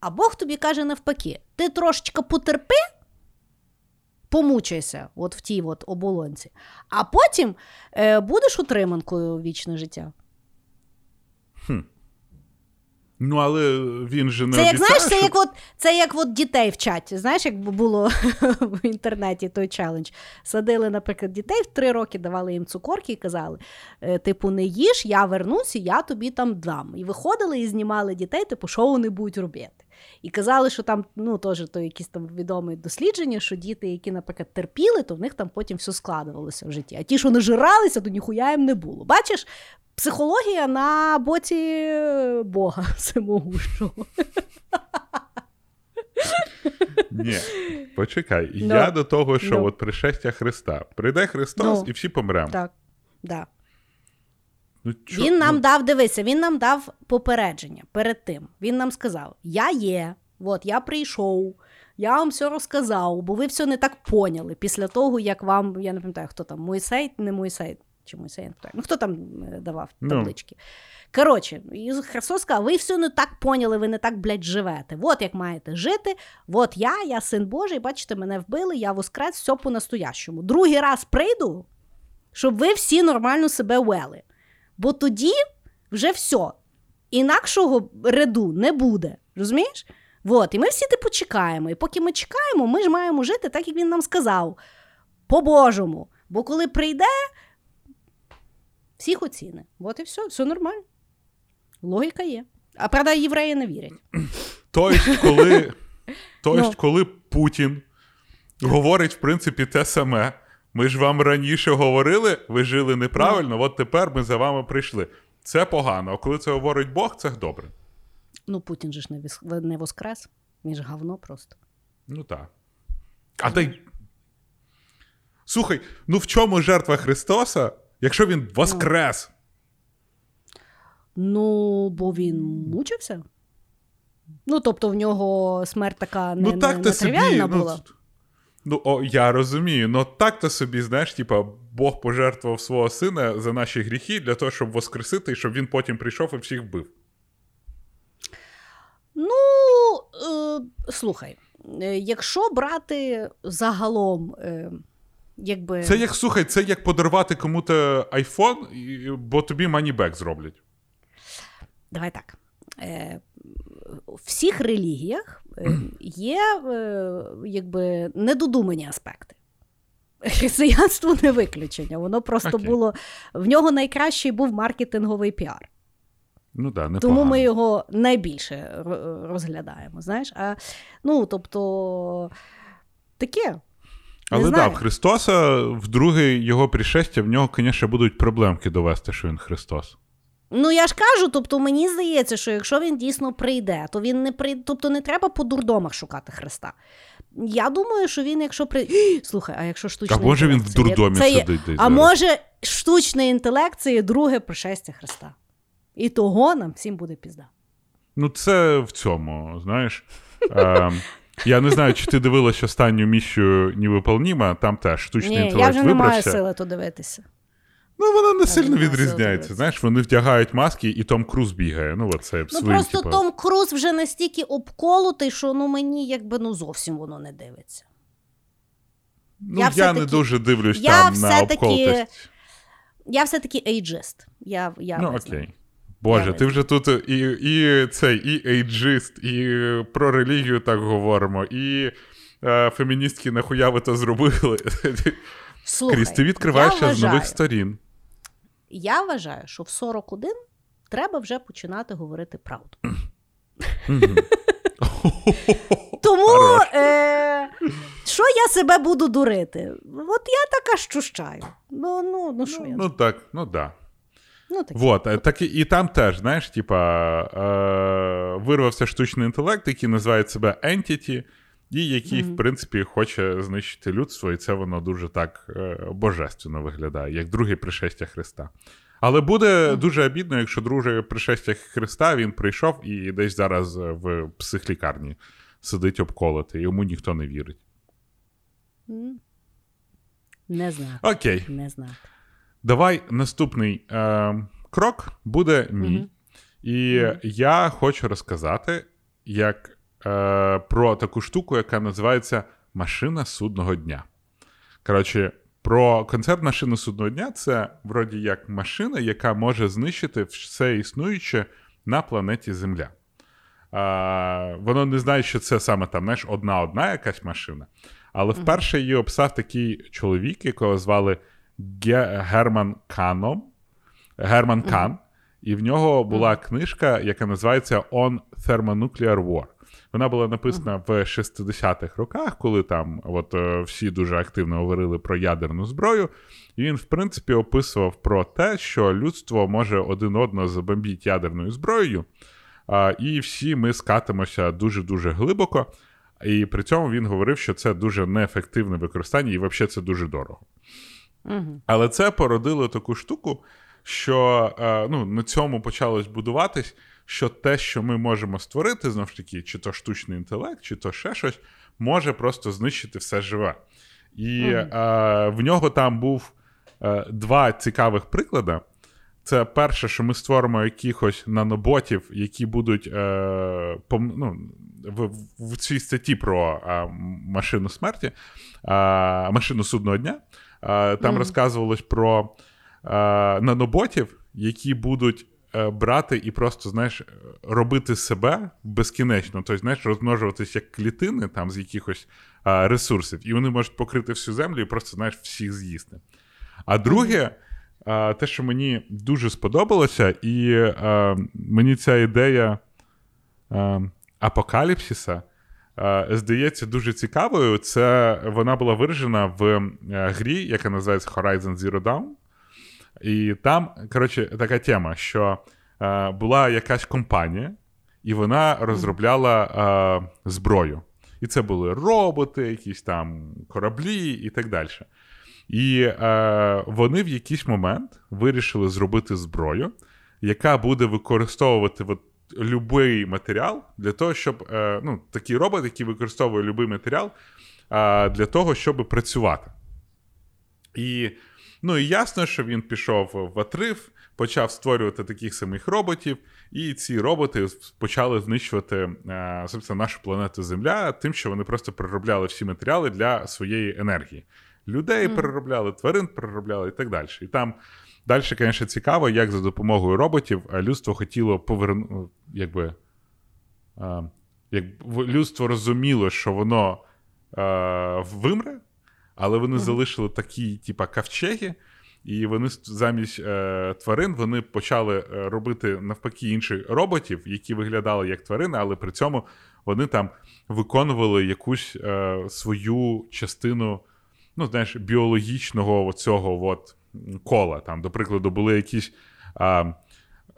А Бог тобі каже навпаки: ти трошечки потерпи, помучайся от в тій от оболонці, а потім е, будеш утриманкою вічне життя. Ну, але він же не Це як обіцяє, знаєш, це як от це як от дітей вчать. Знаєш, як було в інтернеті той челендж. Садили, наприклад, дітей в три роки, давали їм цукорки і казали: е, типу, не їж, я вернуся, я тобі там дам. І виходили і знімали дітей, типу, що вони будуть робити. І казали, що там, ну теж то якісь там відомі дослідження, що діти, які, наприклад, терпіли, то в них там потім все складувалося в житті. А ті, що нажиралися, то ніхуя їм не було. Бачиш, психологія на боці Бога всемогущого. Ні, почекай. Ну. Я до того, що Ну. от пришестя Христа. Прийде Христос Ну. і всі помремо. Так, да. Ну, Він нам ну, дав, дивися, він нам дав попередження перед тим. Він нам сказав: Я є, От я прийшов, я вам все розказав, бо ви все не так поняли після того, як вам, я не пам'ятаю, хто там, Мойсей, не Мойсей, чи Мойсей, не пам'ятаю, ну хто там е, давав Ну. таблички. Коротше, Ісус Христос сказав, ви все не так поняли, ви не так, блядь, живете. От як маєте жити. От я, я син Божий, бачите, мене вбили, я воскрес, все по-настоящому. Другий раз прийду, щоб ви всі нормально себе вели. Бо тоді вже все. Інакшого реду не буде. Розумієш? От, і ми всі типу чекаємо. І поки ми чекаємо, ми ж маємо жити так, як він нам сказав. По-божому. Бо коли прийде, всіх оціни. От і все, все нормально. Логіка є. А правда, євреї не вірять. Тобто, коли, Ну. коли Путін говорить, в принципі, те саме. Ми ж вам раніше говорили, ви жили неправильно, от тепер ми за вами прийшли. Це погано. А коли це говорить Бог, це добре. Ну, Путін же ж не, не воскрес. Він ж говно просто. Ну так. А дай. Слухай, ну в чому жертва Христоса, якщо він воскрес? Ну, бо він мучився. Ну, тобто, в нього смерть така не, ну так не собі. тривіальна Ну, була. ну о, я розумію. Ну так то собі, знаєш, типа, Бог пожертвував свого сина за наші гріхи для того, щоб воскресити, і щоб він потім прийшов і всіх вбив. Ну, е, слухай, е, якщо брати загалом, е, якби. Це як слухай, це як подарувати кому-то айфон, бо тобі money back зроблять. Давай так. Е, у всіх релігіях є е, якби недодумані аспекти. Християнство не виключення. Воно просто Окей. було. В нього найкращий був маркетинговий піар. Ну да, непогано. Тому ми його найбільше розглядаємо. Знаєш? А, ну, тобто, таке. Але так, в Христоса в друге його пришестя, в нього, звісно, будуть проблемки довести, що він Христос. Ну я ж кажу, тобто мені здається, що якщо він дійсно прийде, то він не прийде, тобто не треба по дурдомах шукати Христа. Я думаю, що він, якщо прийде. Слухай, а якщо штучний А може він в дурдомі це є- сидить десь А зараз? може, штучний інтелект це є друге пришестя Христа. І того нам всім буде пізда. Ну, це в цьому, знаєш. Е, я не знаю, чи ти дивилась останню місію невиполніма, там теж штучний Ні, інтелект я вже не маю сили то дивитися. Ну, вона не сильно відрізняється. Знаєш, вони вдягають маски, і Том Круз бігає. Ну, от це Ну просто типу. Том Круз вже настільки обколотий, що ну мені якби ну зовсім воно не дивиться. Ну, я я, не дуже дивлюсь я там на обколотість. Я все-таки ейджист. Я, я Ну, окей. Боже, Я ти вже тут і, і цей, і ейджист, і про релігію так говоримо, і е, феміністки нахуя ви то зробили. Слухай, Кріс, ти відкриваєш з нових сторін. Я вважаю, що в 41 треба вже починати говорити правду. Тому е, що я себе буду дурити? От я така щущаю. Ну, ну, ну що я? Ну так, ну да. Ну, так. Вот, е, так і, і там теж, знаєш, типа, е, вирвався штучний інтелект, який називає себе Entity, і який, в принципі, хоче знищити людство, і це воно дуже так е, божественно виглядає, як друге пришестя Христа. Але буде дуже обідно, якщо друге пришестя Христа він прийшов і десь зараз в психлікарні сидить обколотий, йому ніхто не вірить. Не знаю. Окей. Не знаю. Давай наступний е, крок буде мій. Мгм. І Мгм. я хочу розказати як, е, про таку штуку, яка називається Машина судного дня. Коротше, про концепт машини судного дня це вроді як машина, яка може знищити все існуюче на планеті Земля. А, воно не знає, що це саме там, знаєш, одна-одна якась машина. Але вперше її описав такий чоловік, якого звали Ге- Герман Каном. Герман Кан. І в нього була книжка, яка називається On Thermonuclear War. Вона була написана в 60-х роках, коли там от, е, всі дуже активно говорили про ядерну зброю. І він, в принципі, описував про те, що людство може один одного забомбити ядерною зброєю, і всі ми скатимося дуже-дуже глибоко. І при цьому він говорив, що це дуже неефективне використання, і взагалі це дуже дорого. Угу. Але це породило таку штуку, що е, ну, на цьому почалось будуватись, що те, що ми можемо створити, знову ж таки, чи то штучний інтелект, чи то ще щось, може просто знищити все живе. І mm-hmm. е, в нього там був е, два цікавих приклади. Це перше, що ми створимо якихось наноботів, які будуть е, пом, ну, в, в цій статті про е, машину смерті, е, машину судного дня. Е, там mm. розказувалось про е, наноботів, які будуть брати і просто, знаєш, робити себе безкінечно, тобто, знаєш, розмножуватись як клітини там з якихось ресурсів, і вони можуть покрити всю землю і просто, знаєш, всіх з'їсти. А друге. Те, що мені дуже сподобалося, і е, мені ця ідея е, апокаліпсиса е, здається дуже цікавою. Це вона була виражена в грі, яка називається Horizon Zero Dawn. І там, коротше, така тема, що була якась компанія, і вона розробляла зброю. І це були роботи, якісь там кораблі і так далі. І е, вони в якийсь момент вирішили зробити зброю, яка буде використовувати от, будь-який матеріал для того, щоб е, ну, такий робот, який використовує будь-який матеріал е, для того, щоб працювати. І ну, і ясно, що він пішов в атрив, почав створювати таких самих роботів, і ці роботи почали знищувати е, собственно, нашу планету Земля, тим, що вони просто переробляли всі матеріали для своєї енергії людей mm. переробляли, тварин переробляли і так далі. І там далі, звісно, цікаво, як за допомогою роботів е, людство хотіло повернути, ну, якби. Як людство розуміло, що воно а, вимре, але вони mm-hmm. залишили такі, типа, ковчеги, і вони замість е, тварин вони почали е, робити навпаки інших роботів, які виглядали як тварини, але при цьому вони там виконували якусь е, свою частину ну, знаєш, біологічного цього от кола. Там, До прикладу, були якісь а,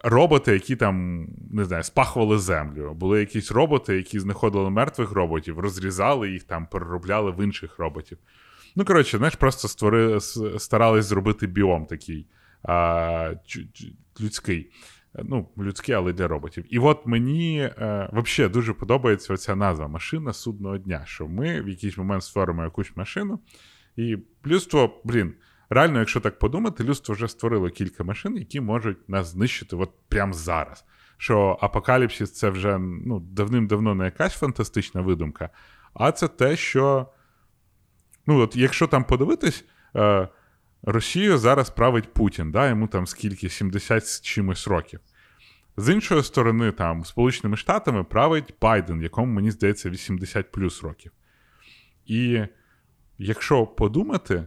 роботи, які там не знаю, спахували землю. Були якісь роботи, які знаходили мертвих роботів, розрізали їх там, переробляли в інших роботів. Ну, коротше, знаєш, просто створи, старались зробити біом такий а, людський. Ну, людський, але для роботів. І от мені е, взагалі дуже подобається оця назва машина судного дня. Що ми в якийсь момент створимо якусь машину, і людство, блін, реально, якщо так подумати, людство вже створило кілька машин, які можуть нас знищити от прямо зараз. Що апокаліпсис це вже ну, давним-давно не якась фантастична видумка, а це те, що. Ну, от якщо там подивитись, е, Росію зараз править Путін, да, йому там скільки 70 з чимось років. З іншої сторони, там, Сполученими Штатами править Байден, якому, мені здається, 80 плюс років. І якщо подумати,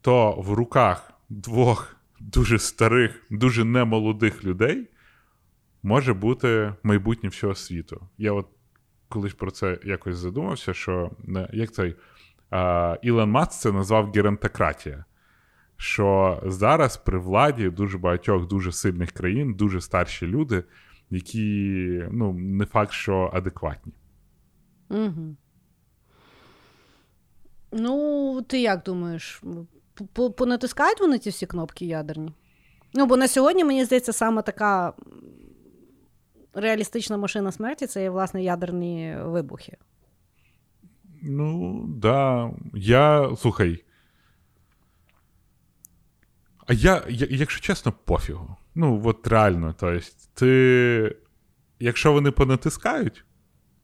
то в руках двох дуже старих, дуже немолодих людей може бути майбутнє всього світу. Я от колись про це якось задумався, що як цей Ілон Маск це назвав геронтократія. Що зараз при владі дуже багатьох дуже сильних країн, дуже старші люди, які ну, не факт, що адекватні. Угу. Ну, ти як думаєш, понатискають вони ці всі кнопки ядерні? Ну, бо на сьогодні, мені здається, саме така реалістична машина смерті це є, власне, ядерні вибухи. Ну, да. Я. Слухай. А я, я, якщо чесно, пофігу. Ну, от реально, тобто, ти. Якщо вони понатискають,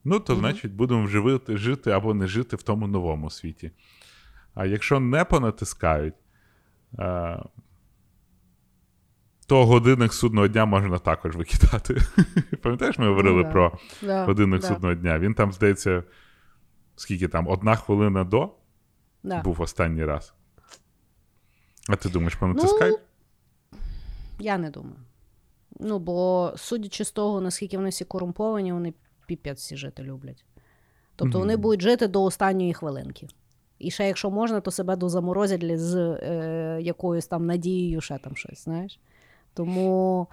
Ну, то, mm-hmm. значить, будемо вживити, жити або не жити в тому новому світі. А якщо не понатискають, а, то годинник судного дня можна також викидати. Пам'ятаєш, ми говорили mm-hmm. про yeah. годинник yeah. судного дня? Він там, здається, скільки там, одна хвилина до був останній раз. А ти думаєш, понатискають? Ну, я не думаю. Ну, бо судячи з того, наскільки вони всі корумповані, вони піпець всі жити люблять. Тобто mm-hmm. вони будуть жити до останньої хвилинки. І ще, якщо можна, то себе дозаморозять з е, якоюсь там надією, ще там щось, знаєш. Тому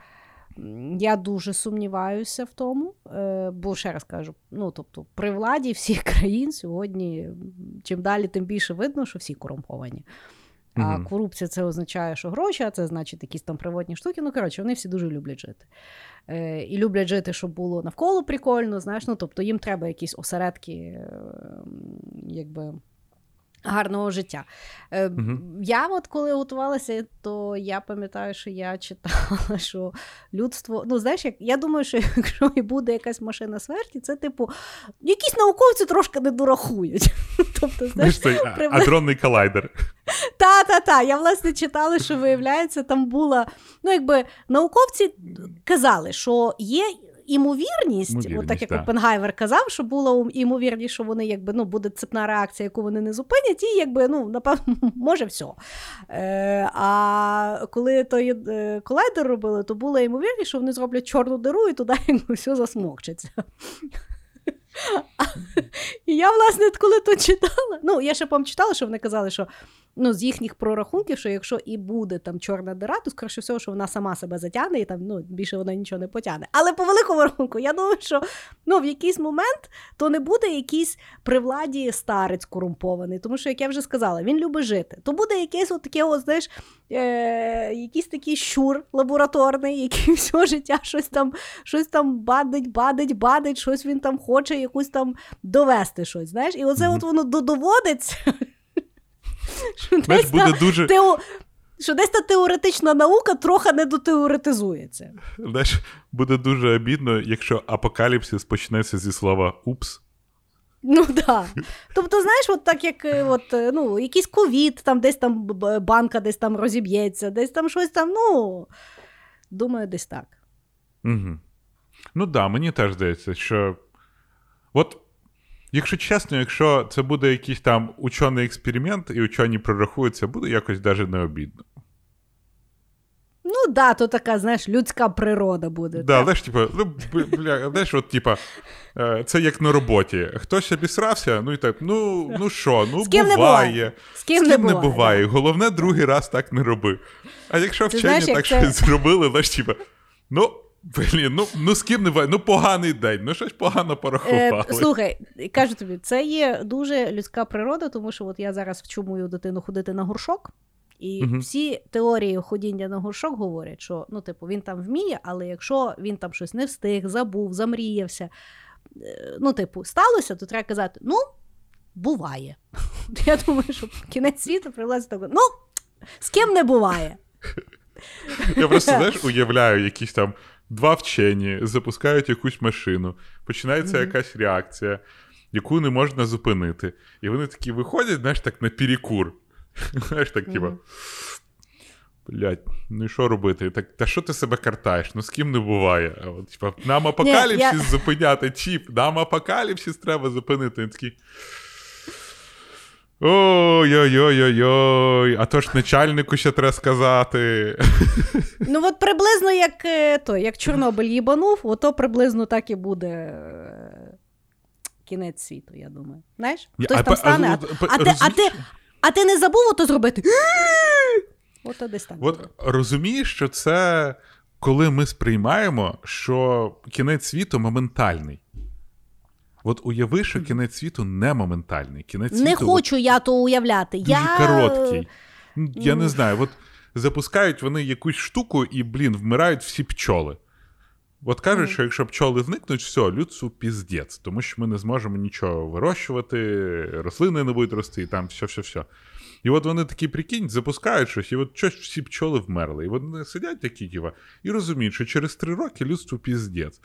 я дуже сумніваюся в тому, е, бо ще раз кажу: ну, тобто, при владі всіх країн сьогодні, чим далі, тим більше видно, що всі корумповані. А Мгм. корупція це означає, що гроші, а це значить якісь там приватні штуки. Ну, коротше, вони всі дуже люблять жити. Е, і люблять жити, щоб було навколо прикольно, знаєш, ну тобто їм треба якісь осередки, е, якби. Гарного життя. Мгм. Я, от коли готувалася, то я пам'ятаю, що я читала, що людство. Ну, знаєш, як я думаю, що якщо і буде якась машина смерті, це типу якісь науковці трошки не дорахують. Тобто, знаєш, а- прибли- адронний колайдер. та, та, та. Я власне читала, що виявляється, там була. Ну, якби науковці казали, що є. Імовірність, от так як так. Опенгайвер казав, що була імовірність, що вони якби ну буде цепна реакція, яку вони не зупинять, і якби ну напевно може все. Е, а коли той е, колайдер робили, то була ймовірність, що вони зроблять чорну диру і туди якби все засмокчеться. І я, власне, коли то читала, ну я ще пам читала, що вони казали, що ну, з їхніх прорахунків, що якщо і буде там чорна дира, то скоріше всього, що вона сама себе затягне і там ну, більше вона нічого не потягне. Але по великому рахунку, я думаю, що ну, в якийсь момент то не буде якийсь при владі старець корумпований, тому що, як я вже сказала, він любить жити. То буде якесь от таке, от, знаєш, е- якийсь такий щур лабораторний, який все життя щось там, щось там бадить, бадить, бадить, щось він там хоче, якусь там довести щось. Знаєш, і оце Мгм. от воно доводиться. що десь буде дуже, тео... що десь та теоретична наука трохи не дотеоретизується. знаєш, буде дуже обідно, якщо апокаліпсис почнеться зі слова упс. Ну так. Да. Тобто, знаєш, от так як е, от, е, ну, якийсь ковід, там десь там банка десь там розіб'ється, десь там щось там, ну. Думаю, десь так. Угу. Ну так, да, мені теж здається, що. От, якщо чесно, якщо це буде якийсь там учений експеримент, і учені прорахуються, буде якось навіть не обідно. Ну, да, то така, знаєш, людська природа буде. Да, так. знаєш, типу, ну, бля, знаєш, от, типа, е, це як на роботі. Хтось обісрався, ну і так, ну, ну що, ну З ким не буває. З ким, З не ким не буває. буває. Головне, другий раз так не роби. А якщо Ти вчені знаєш, як так це- щось зробили, знаєш, типа, ну, блін, ну, ну з ким не буває, ну поганий день, ну щось погано порахували. Е, слухай, кажу тобі, це є дуже людська природа, тому що от я зараз вчу мою дитину ходити на горшок. І Мгм. всі теорії ходіння на горшок говорять, що ну, типу, він там вміє, але якщо він там щось не встиг, забув, замріявся, е, ну, типу, сталося, то треба казати: ну, буває. Я думаю, що кінець світу прилазить так, ну, з ким не буває. Я просто знаєш, уявляю, якісь там два вчені запускають якусь машину, починається Мгм. якась реакція, яку не можна зупинити. І вони такі виходять, знаєш, так на перекур. Знаєш, так, типа. Блять, ну і що робити? Так, та що ти себе картаєш? Ну з ким не буває. А от, типа, нам апокаліпсис я- зупиняти, чіп, нам апокаліпсис треба зупинити. Він такий. Ой-ой-ой-ой-ой, а то ж начальнику ще треба сказати. Ну, от приблизно як е, той, як Чорнобиль їбанув, ото приблизно так і буде е, кінець світу, я думаю. Знаєш? Хтось А там стане, а, а- а, ти, а, ти, а ти не забув ото зробити? Ото десь так. От розумієш, що це коли ми сприймаємо, що кінець світу моментальний. От уяви, що кінець світу не моментальний. Кінець Не світу хочу я то уявляти. дуже я... короткий. Я не знаю, от запускають вони якусь штуку і, блін, вмирають всі пчоли. От кажуть, що якщо пчоли зникнуть, все, людству піздець, тому що ми не зможемо нічого вирощувати, рослини не будуть рости, і там все-все-все. І от вони такі, прикинь, запускають щось, і от щось всі пчоли вмерли. І вони сидять такі, тіва, і розуміють, що через три роки людству піздець.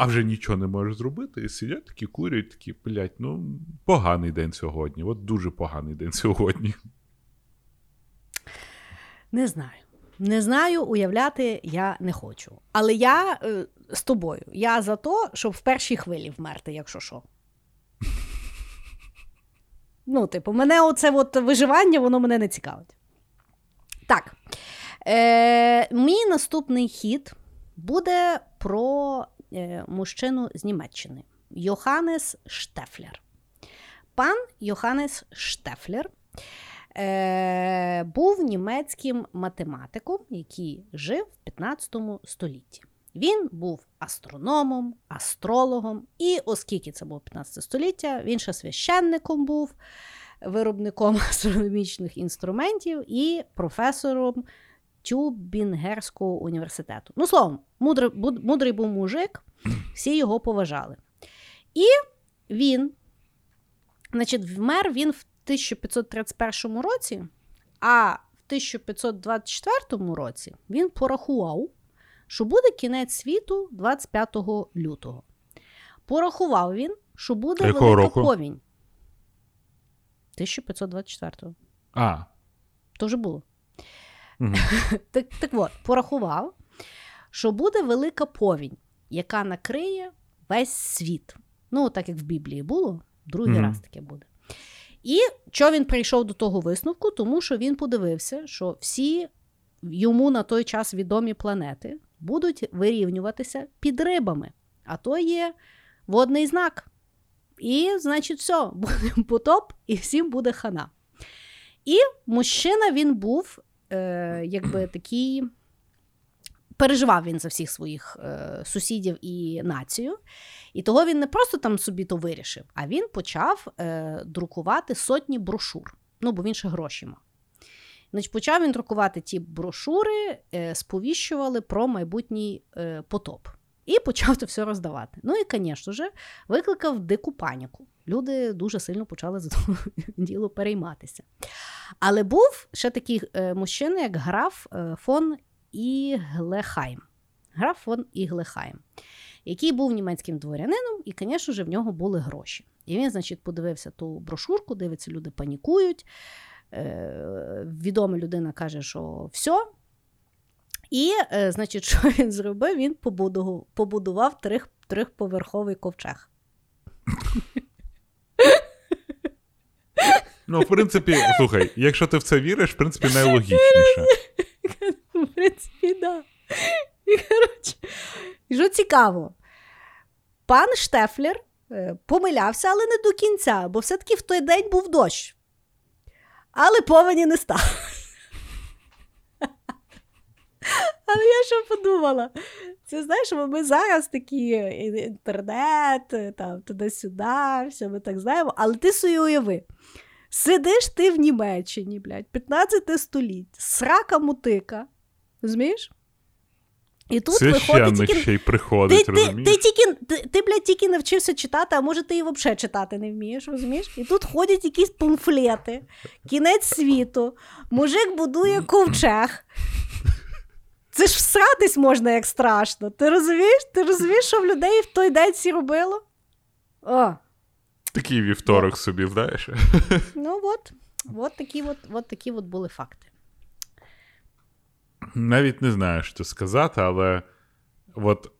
А вже нічого не можеш зробити, і сидять такі, курять, такі, блядь, ну, поганий день сьогодні. От дуже поганий день сьогодні. Не знаю. Не знаю, уявляти я не хочу. Але я е, з тобою. Я за то, щоб в першій хвилі вмерти, якщо що. Ну, типу, мене оце от виживання, воно мене не цікавить. Так. Е, мій наступний хід буде про мужчину з Німеччини Йоханнес Штефлер. Пан Йоханнес Штефлер е, був німецьким математиком, який жив в 15 столітті. Він був астрономом, астрологом, і оскільки це було 15 століття, він ще священником був. виробником астрономічних інструментів і професором Тюбінгерського університету. Ну, словом, мудрий, мудрий був мужик, всі його поважали. І він, значить, вмер він в 1531 році, а в 1524 році він порахував, що буде кінець світу 25 лютого. Порахував він, що буде Якого велика року? повінь. 1524-го. А. То вже було. Так, так от, порахував, що буде велика повінь, яка накриє весь світ. Ну, так як в Біблії було, другий Мгм. раз таке буде. І що він прийшов до того висновку? Тому що він подивився, що всі йому на той час відомі планети будуть вирівнюватися під рибами. А то є водний знак. І, значить, все, буде потоп, і всім буде хана. І мужчина він був е, якби такий. Переживав він за всіх своїх е, сусідів і націю. І того він не просто там собі то вирішив, а він почав е, друкувати сотні брошур. Ну, бо він ще гроші мав. Значить, почав він друкувати ті брошури, е, сповіщували про майбутній е, потоп. І почав це все роздавати. Ну і, звісно ж, викликав дику паніку. Люди дуже сильно почали це діло перейматися. Але був ще такий е, мужчина, як граф е, фон Іглехайм. Граф фон Іглехайм, який був німецьким дворянином, і, звісно ж, в нього були гроші. І він, значить, подивився ту брошурку, дивиться, люди панікують. Е, відома людина каже, що все. І, е, значить, що він зробив? Він побудував, побудував трих, трьохповерховий ковчег. Ну, в принципі, слухай, якщо ти в це віриш, в принципі, найлогічніше. В принципі, да. І, коротше, і що цікаво, пан Штефлер е, помилявся, але не до кінця, бо все-таки в той день був дощ. Але повені не стало. Але я що подумала? Це знаєш, ми зараз такі інтернет, там, туди-сюди, все ми так знаємо, але ти собі уяви. Сидиш ти в Німеччині, блядь, 15 століття, срака мутика. Розумієш? І тут виходить тільки. ще й приходить, ти, розумієш? ти, тільки, ти, ти, блядь, тільки навчився читати, а може ти і взагалі читати не вмієш, розумієш? І тут ходять якісь памфлети, кінець світу, мужик будує ковчег. Це ж всратись можна як страшно. Ти розумієш? Ти розумієш, що в людей в той день всі робило? О, Такий вівторок собі, знаєш. ну от, от такі от, от такі от були факти. Навіть не знаю, що сказати, але от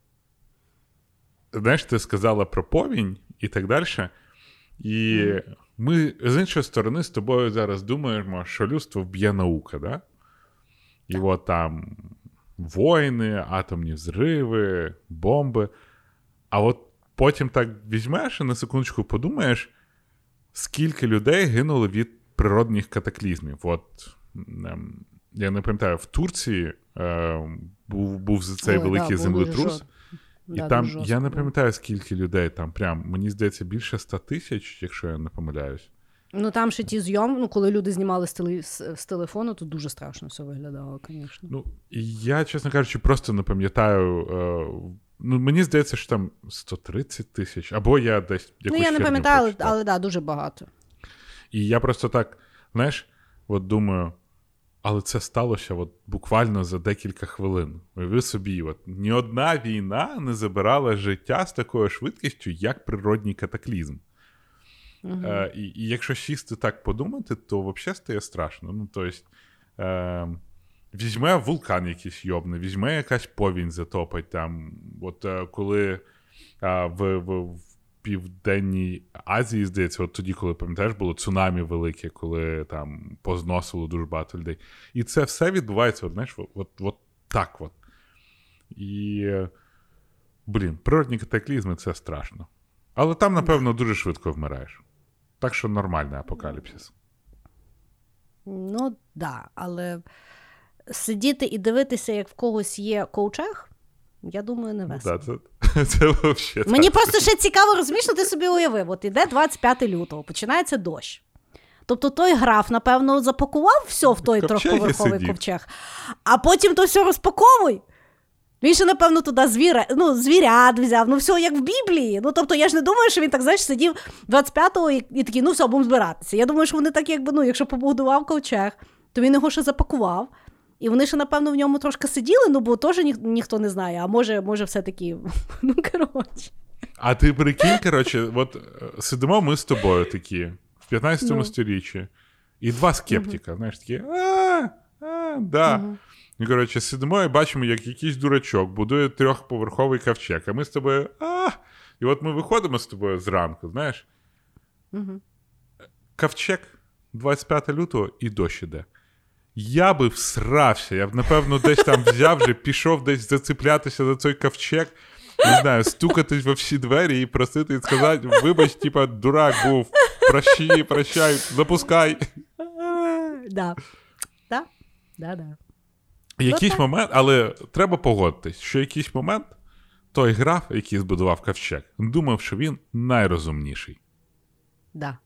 знаєш, ти сказала про повінь і так далі. І ми з іншої сторони з тобою зараз думаємо, що людство вб'є наука, да? І от там воїни, атомні взриви, бомби. А от потім так візьмеш і на секундочку подумаєш, скільки людей гинуло від природних катаклізмів. От ем, я не пам'ятаю, в Турції е, був, був цей Ой, великий було землетрус. І Да, там я не пам'ятаю, скільки людей там прям, мені здається, більше 100 тисяч, якщо я не помиляюсь. Ну там ще ті зйом, ну коли люди знімали з, теле, з, з телефону, то дуже страшно все виглядало, звісно. Ну, я, чесно кажучи, просто не пам'ятаю. Е, ну, мені здається, що там 130 тисяч, або я десь. Ну, я не пам'ятаю, але, але да, дуже багато. І я просто так, знаєш, от думаю, але це сталося от буквально за декілька хвилин. Уяви собі, от ні одна війна не забирала життя з такою швидкістю, як природній катаклізм. Угу. Е, і, і якщо сісти так подумати, то взагалі стає страшно. Ну, тобто, е, візьме вулкан якийсь йобне, візьме якась повінь затопить там. От е, коли е, в, в, в Південній Азії, здається, от тоді, коли пам'ятаєш, було цунамі велике, коли там позносило дуже багато людей. І це все відбувається, от, знаєш, от, от, так от. І, е, блін, природні катаклізми це страшно. Але там, напевно, дуже швидко вмираєш. Так що нормальний апокаліпсис. Ну, да, але сидіти і дивитися, як в когось є ковчег, я думаю, не весело. Да, це, це вообще Мені так. просто ще цікаво, розумієш, що ти собі уявив. От іде 25 лютого, починається дощ. Тобто той граф, напевно, запакував все в той трьохповерховий ковчег, а потім то все розпаковуй. Він ще, напевно, туди звіра, ну, звірят взяв, ну все як в Біблії. Ну, тобто, я ж не думаю, що він так, знаєш, сидів 25-го і, і такий, ну все, будемо збиратися. Я думаю, що вони так, якби, ну, якщо побудував ковчег, то він його ще запакував. І вони ще, напевно, в ньому трошки сиділи, ну бо теж ніх, ніхто не знає, а може, може, все-таки. Ну, коротше. А ти прикинь, коротше, от е, сидимо ми з тобою такі в 15 Ну. сторіччі, і два скептика, знаєш, такі, а, а, да. І, коротше, сидимо і бачимо, як якийсь дурачок будує трьохповерховий ковчег, а ми з тобою, а. І от ми виходимо з тобою зранку, знаєш. Мгм. Ковчег 25 лютого і дощ іде. Я би всрався, я б, напевно, десь там взяв вже, пішов десь зациплятися за цей ковчег, не знаю, стукатись во всі двері і просити і сказати: вибач, типа, дурак був, прощи, прощай, запускай. Да. Да. Да, да. Якийсь так. момент, але треба погодитись, що якийсь момент той граф, який збудував ковчег, думав, що він найрозумніший. Да.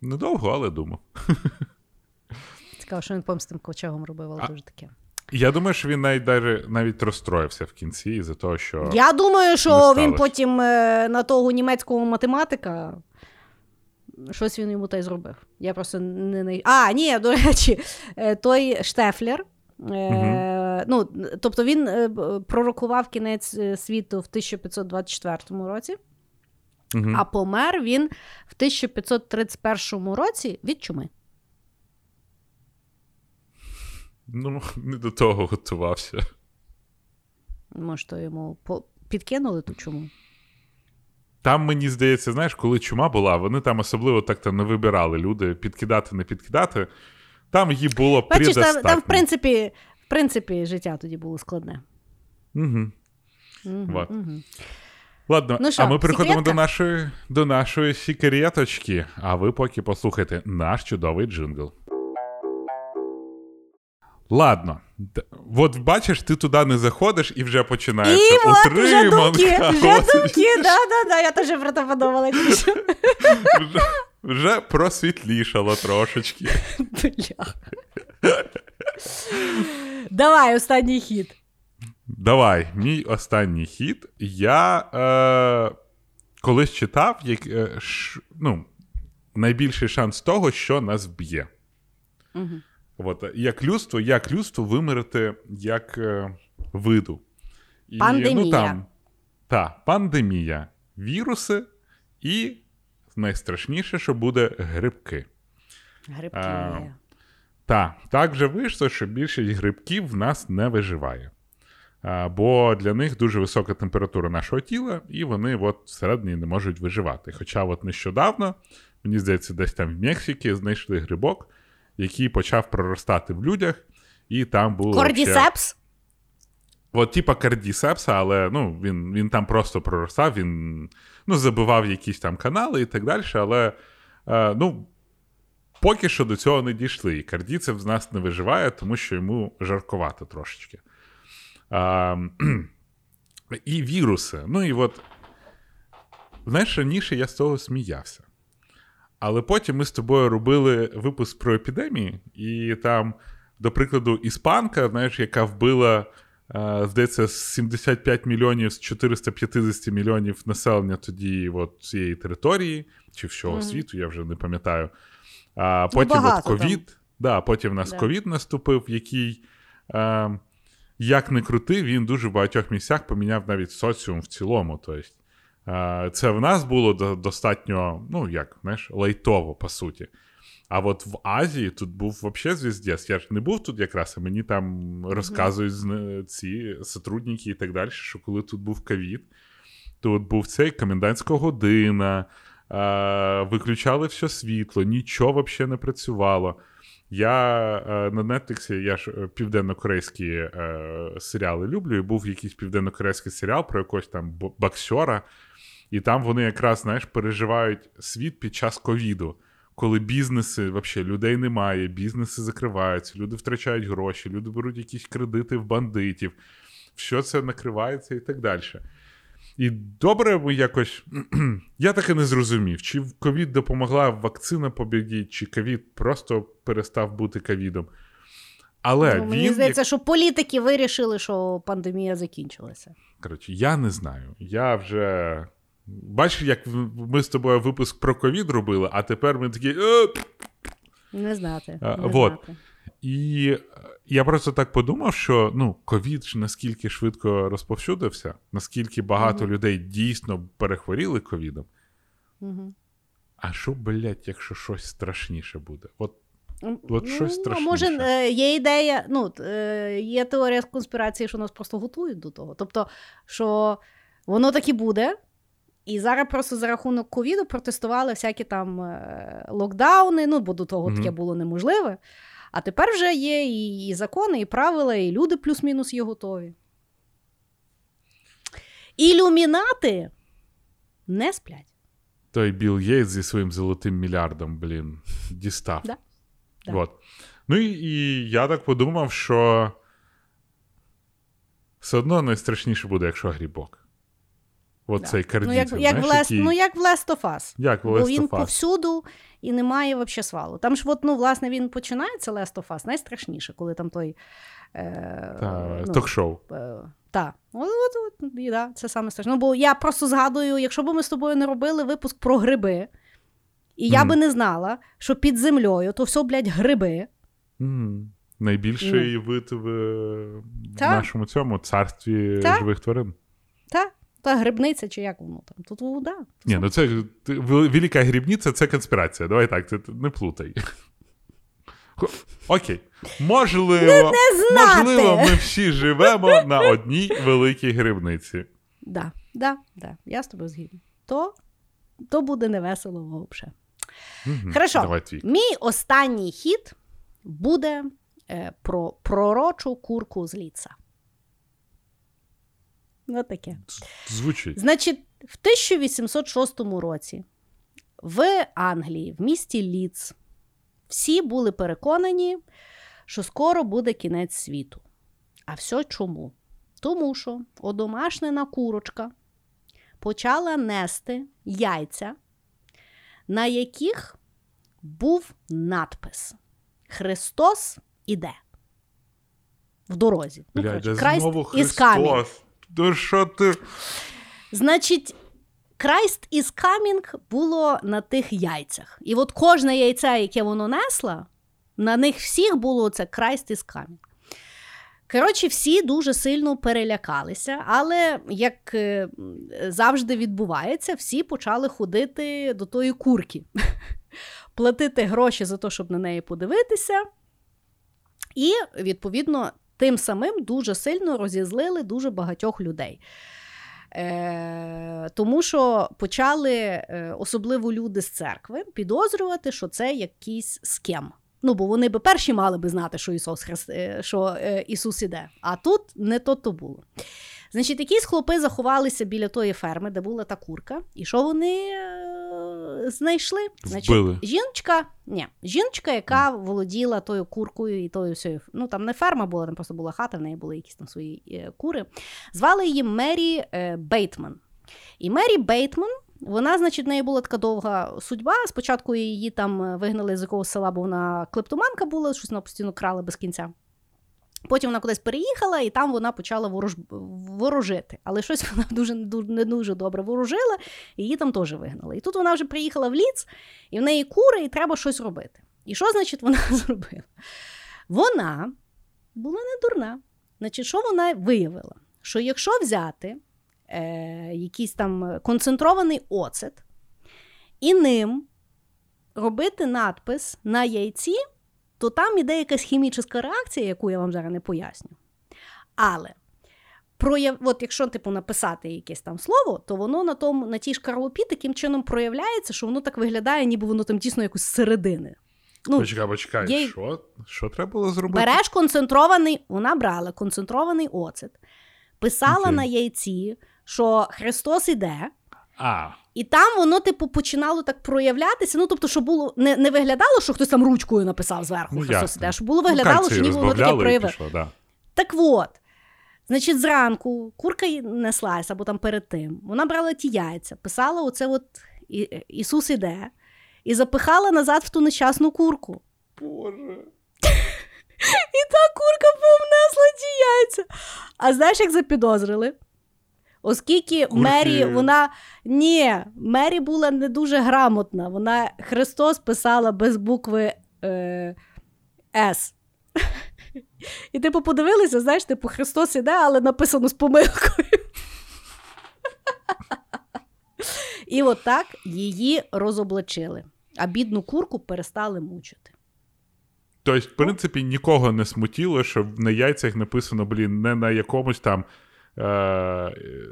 Недовго, але думав. Цікаво, що він потім з тим ковчегом робив, але А- дуже таке. Я думаю, що він навіть навіть розстроївся в кінці із-за того, що. Я думаю, що він потім е, на того німецького математика. Щось він йому та й зробив. Я просто не не. А, ні, до речі, е, той Штефлер. Е, ну, тобто він е, пророкував кінець е, світу в 1524 році, Мгм. а помер він в 1531 році від чуми. Ну, не до того готувався. Може, то йому по- підкинули ту чуму. Там, мені здається, знаєш, коли чума була, вони там особливо так-то не вибирали люди, підкидати, не підкидати. Там її було Бачиш, там, там в, принципі, в принципі, життя тоді було складне. Угу. Мгм, Вот. мгм. Ладно, Ну що, а ми переходимо секретка? до нашої, до нашої секреточки, а ви поки послухайте наш чудовий джингл. Ладно, от бачиш, ти туди не заходиш і вже починається І от вже думки, вже думки, да, да, да, я теж про це подумала. Вже, просвітлішало трошечки. Бля. Давай, останній хід. Давай, мій останній хід. Я е, колись читав, як, е, ш, ну, найбільший шанс того, що нас вб'є. Мгм. От, як людство, як людство вимерти як е, виду. І, Пандемія. Ну, там, та, пандемія, віруси і найстрашніше, що буде грибки. Грибки. А, Та, так же вийшло, що більшість грибків в нас не виживає. А, бо для них дуже висока температура нашого тіла, і вони от всередині не можуть виживати. Хоча от нещодавно, мені здається, десь там в Мексиці знайшли грибок, який почав проростати в людях, і там було. Кордісепс? От, типа кардісепса, але ну, він, він там просто проростав, він ну, забивав якісь там канали і так далі. Але е, ну, поки що до цього не дійшли. І кардіцеп з нас не виживає, тому що йому жаркувато трошечки. А, і віруси. Ну і от, знаєш, раніше я з того сміявся. Але потім ми з тобою робили випуск про епідемії, і там, до прикладу, іспанка, знаєш, яка вбила, е, здається, 75 мільйонів з 450 мільйонів населення тоді от, цієї території, чи всього Мгм. світу, я вже не пам'ятаю. А потім от ковід. Да, потім у нас ковід наступив, який, е, як не крути, він дуже в багатьох місцях поміняв навіть соціум в цілому. Тобто, е, це в нас було достатньо, ну як, знаєш, лайтово, по суті. А от в Азії тут був взагалі звіздець. Я ж не був тут якраз, а мені там розказують ці сотрудники і так далі, що коли тут був ковід, тут був цей комендантська година, виключали все світло, нічого взагалі не працювало. Я е, на Netflix, я ж е, південно-корейські е, серіали люблю, і був якийсь південно-корейський серіал про якогось там боксера, і там вони якраз, знаєш, переживають світ під час ковіду, коли бізнеси, взагалі, людей немає, бізнеси закриваються, люди втрачають гроші, люди беруть якісь кредити в бандитів, все це накривається і так далі. І добре якось. Я таки не зрозумів, чи ковід допомогла вакцина побіді, чи ковід просто перестав бути ковідом. Але ну, він, мені здається, що політики вирішили, що пандемія закінчилася. Коротше, я не знаю. Я вже. Бачиш, як ми з тобою випуск про ковід робили, а тепер ми такі. «Е, Не знати. А, не вот. знати. І е, я просто так подумав, що ну, ковід ж наскільки швидко розповсюдився, наскільки багато Мгм. людей дійсно перехворіли ковідом. Мгм. А що, блядь, якщо щось страшніше буде? От От щось а страшніше. Може, е, є ідея, ну, є теорія конспірації, що нас просто готують до того. Тобто, що воно так і буде. І зараз просто за рахунок ковіду протестували всякі там е, локдауни, ну, бо до того Мгм. таке було неможливе. А тепер вже є і, і закони, і правила, і люди плюс-мінус є готові. Ілюмінати не сплять. той Білл Гейтс зі своїм золотим мільярдом, блін, дістав. Да. Да. Вот. Ну і, і я так подумав, що все одно найстрашніше буде, якщо грібок. От Да. Ну, як, як, знаєш, в Last, який... ну, як в Last of Us. як в Бо він of Us. повсюду і немає взагалі свалу. Там ж, от, ну, власне, він починається Last of Us найстрашніше, коли там той. Е, Та, ну, Ток-шоу. е, та. От, от, от, і, да, це саме страшне. Ну, бо я просто згадую, якщо б ми з тобою не робили випуск про гриби, і я би не знала, що під землею то все, блядь, гриби. М, Найбільший вид в Та. нашому цьому царстві Та. живих тварин. Та, грибниця, чи як воно там. Тут, о, да, Ні, ну це велика грібниця це конспірація. Давай так, це не плутай. Окей. Можливо, знати. можливо, ми всі живемо на одній великій грибниці. Да, да, да, я з тобою згідна. То, то буде невесело взагалі. Хорошо. Давай твій. Мій останній хід буде е, про пророчу курку з ліца. Ну, таке. Звучить. Значить, в 1806 році в Англії, в місті Ліц, всі були переконані, що скоро буде кінець світу. А все чому? Тому що одомашнена курочка почала нести яйця, на яких був надпис Христос іде. В дорозі. Ну, Блядь, коротше, де Christ знову То що ти? Значить, Christ is coming було на тих яйцях. І от кожне яйце, яке воно несло, на них всіх було це Christ is coming. Коротше, всі дуже сильно перелякалися, але як е, завжди відбувається, всі почали ходити до тої курки, платити гроші за те, щоб на неї подивитися. І, відповідно, тим самим дуже сильно розізлили дуже багатьох людей. Е, тому що почали, е, особливо люди з церкви, підозрювати, що це якийсь схем. Ну, бо вони би перші мали би знати, що Ісус, Христ, е, що, е, Ісус іде. А тут не то то було. Значить, якісь хлопи заховалися біля тої ферми, де була та курка, і що вони е, знайшли? Значить, Вбили. жіночка, ні, жіночка, яка володіла тою куркою і тою всією. Ну там не ферма була, там просто була хата, в неї були якісь там свої е, кури. Звали її Мері е, Бейтман. І Мері Бейтман, вона, значить, в неї була така довга судьба. Спочатку її там е, вигнали з якогось села, бо вона клептоманка була, щось вона постійно крала без кінця. Потім вона кудись переїхала, і там вона почала ворож... ворожити. Але щось вона дуже, не дуже добре ворожила, і її там теж вигнали. І тут вона вже приїхала в ліц, і в неї кури, і треба щось робити. І що, значить, вона зробила? Вона була не дурна. Значить, що вона виявила? Що якщо взяти е, якийсь там концентрований оцет і ним робити надпис на яйці, то там іде якась хімічна реакція, яку я вам зараз не поясню. Але прояв... от якщо типу, написати якесь там слово, то воно на тому, на тій шкарлупі таким чином проявляється, що воно так виглядає, ніби воно там дійсно якось зсередини. Ну, Почекай, почекай. є- Що? Що треба було зробити? Береш концентрований, вона брала концентрований оцет, писала Окей. на яйці, що Христос іде, А, і там воно, типу, починало так проявлятися. Ну, тобто, що було не, не виглядало, що хтось там ручкою написав зверху Ну, Христос іде, що було ну, виглядало, кальцій що ніби воно таке проявило. да. Так от, Значить, зранку курка неслась або там перед тим. Вона брала ті яйця, писала оце от Ісус іде, і запихала назад в ту нещасну курку. Боже. І та курка повнесла ті яйця. А знаєш, як запідозрили? Оскільки Курки- Мері, вона ні, Мері була не дуже грамотна. Вона Христос писала без букви е, С. І типу подивилися, знаєш, типу Христос іде, але написано з помилкою. І от так її розоблачили, а бідну курку перестали мучити. Тобто, в принципі, нікого не смутіло, що на яйцях написано, блін, не на якомусь там. Е,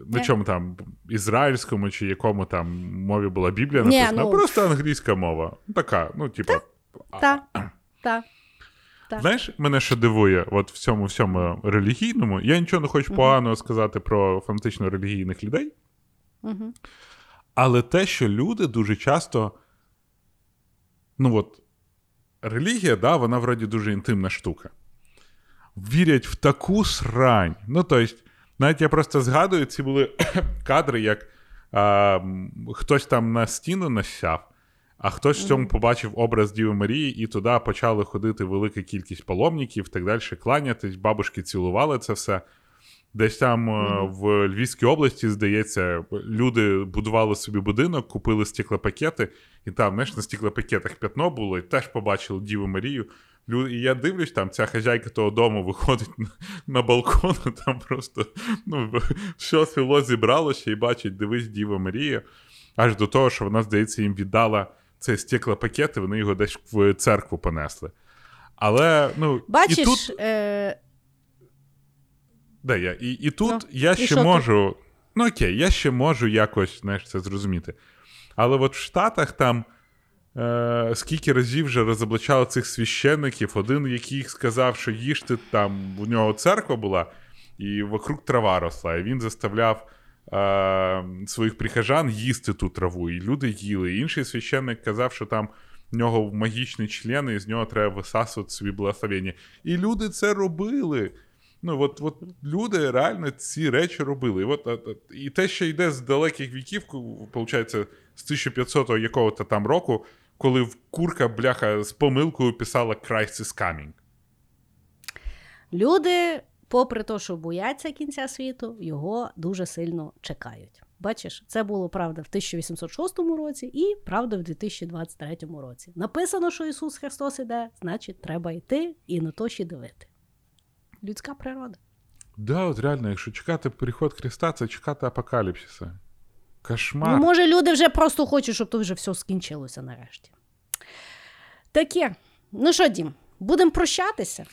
на Ні. чому там ізраїльському чи якому там мові була Біблія написана, ну- просто англійська мова. Така, ну, типу. Та, та. Так. Знаєш, мене що дивує, от в цьому всьому релігійному, я нічого не хочу поганого сказати про фанатично релігійних людей, Угу. але те, що люди дуже часто. Ну от, релігія, да, вона вроді дуже інтимна штука. Вірять в таку срань. Ну, тобто, навіть я просто згадую, ці були кадри, як а, хтось там на стіну насяв, а хтось в цьому побачив образ Діви Марії, і туди почали ходити велика кількість паломників, так далі, кланятись, бабушки цілували це все. Десь там е, в Львівській області, здається, люди будували собі будинок, купили стеклопакети, і там, знаєш, на стеклопакетах п'ятно було, і теж побачили Діву Марію. І я дивлюсь, там ця хазяйка того дому виходить на, на балкон, там просто ну, все село зібралося і бачить, дивись, Діва Марія. Аж до того, що вона, здається, їм віддала цей стеклопакет, і вони його десь в церкву понесли. Але, ну, Бачиш, і тут, е, Да, я. І, і тут Ну, я і ще можу. Ну окей, я ще можу якось знаєш, це зрозуміти. Але от в Штатах там е, скільки разів вже розоблачали цих священників, один, який сказав, що їжте там, у нього церква була, і вокруг трава росла, і він заставляв е, своїх прихожан їсти ту траву, і люди їли. Інший священник казав, що там в нього магічний член, і з нього треба висасувати собі благословення. І люди це робили. Ну, от, от люди реально ці речі робили. І, от, от, і те, що йде з далеких віків, виходить, з 1500 якого-то там року, коли в курка, бляха, з помилкою писала Christ is coming. люди, попри те, що бояться кінця світу, його дуже сильно чекають. Бачиш, це було правда в 1806 році і правда в 2023 році. Написано, що Ісус Христос іде, значить, треба йти і на то ще дивити. Людська природа. Да, от реально, якщо чекати приход Христа, це чекати апокаліпсиса. Кошмар. Ну, може, люди вже просто хочуть, щоб то вже все скінчилося нарешті. Таке. Ну що, Дім, будемо прощатися.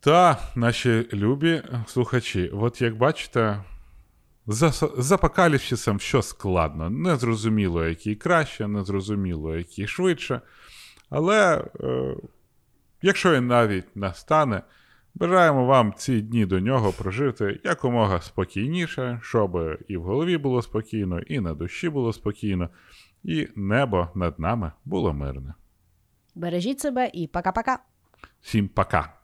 Та, наші любі слухачі, от як бачите, за, з апокаліпсисом що складно. Незрозуміло, який краще, незрозуміло, який швидше. Але е, якщо він навіть настане, бажаємо вам ці дні до нього прожити якомога спокійніше, щоб і в голові було спокійно, і на душі було спокійно, і небо над нами було мирне. Бережіть себе і пока-пока. Всім пока!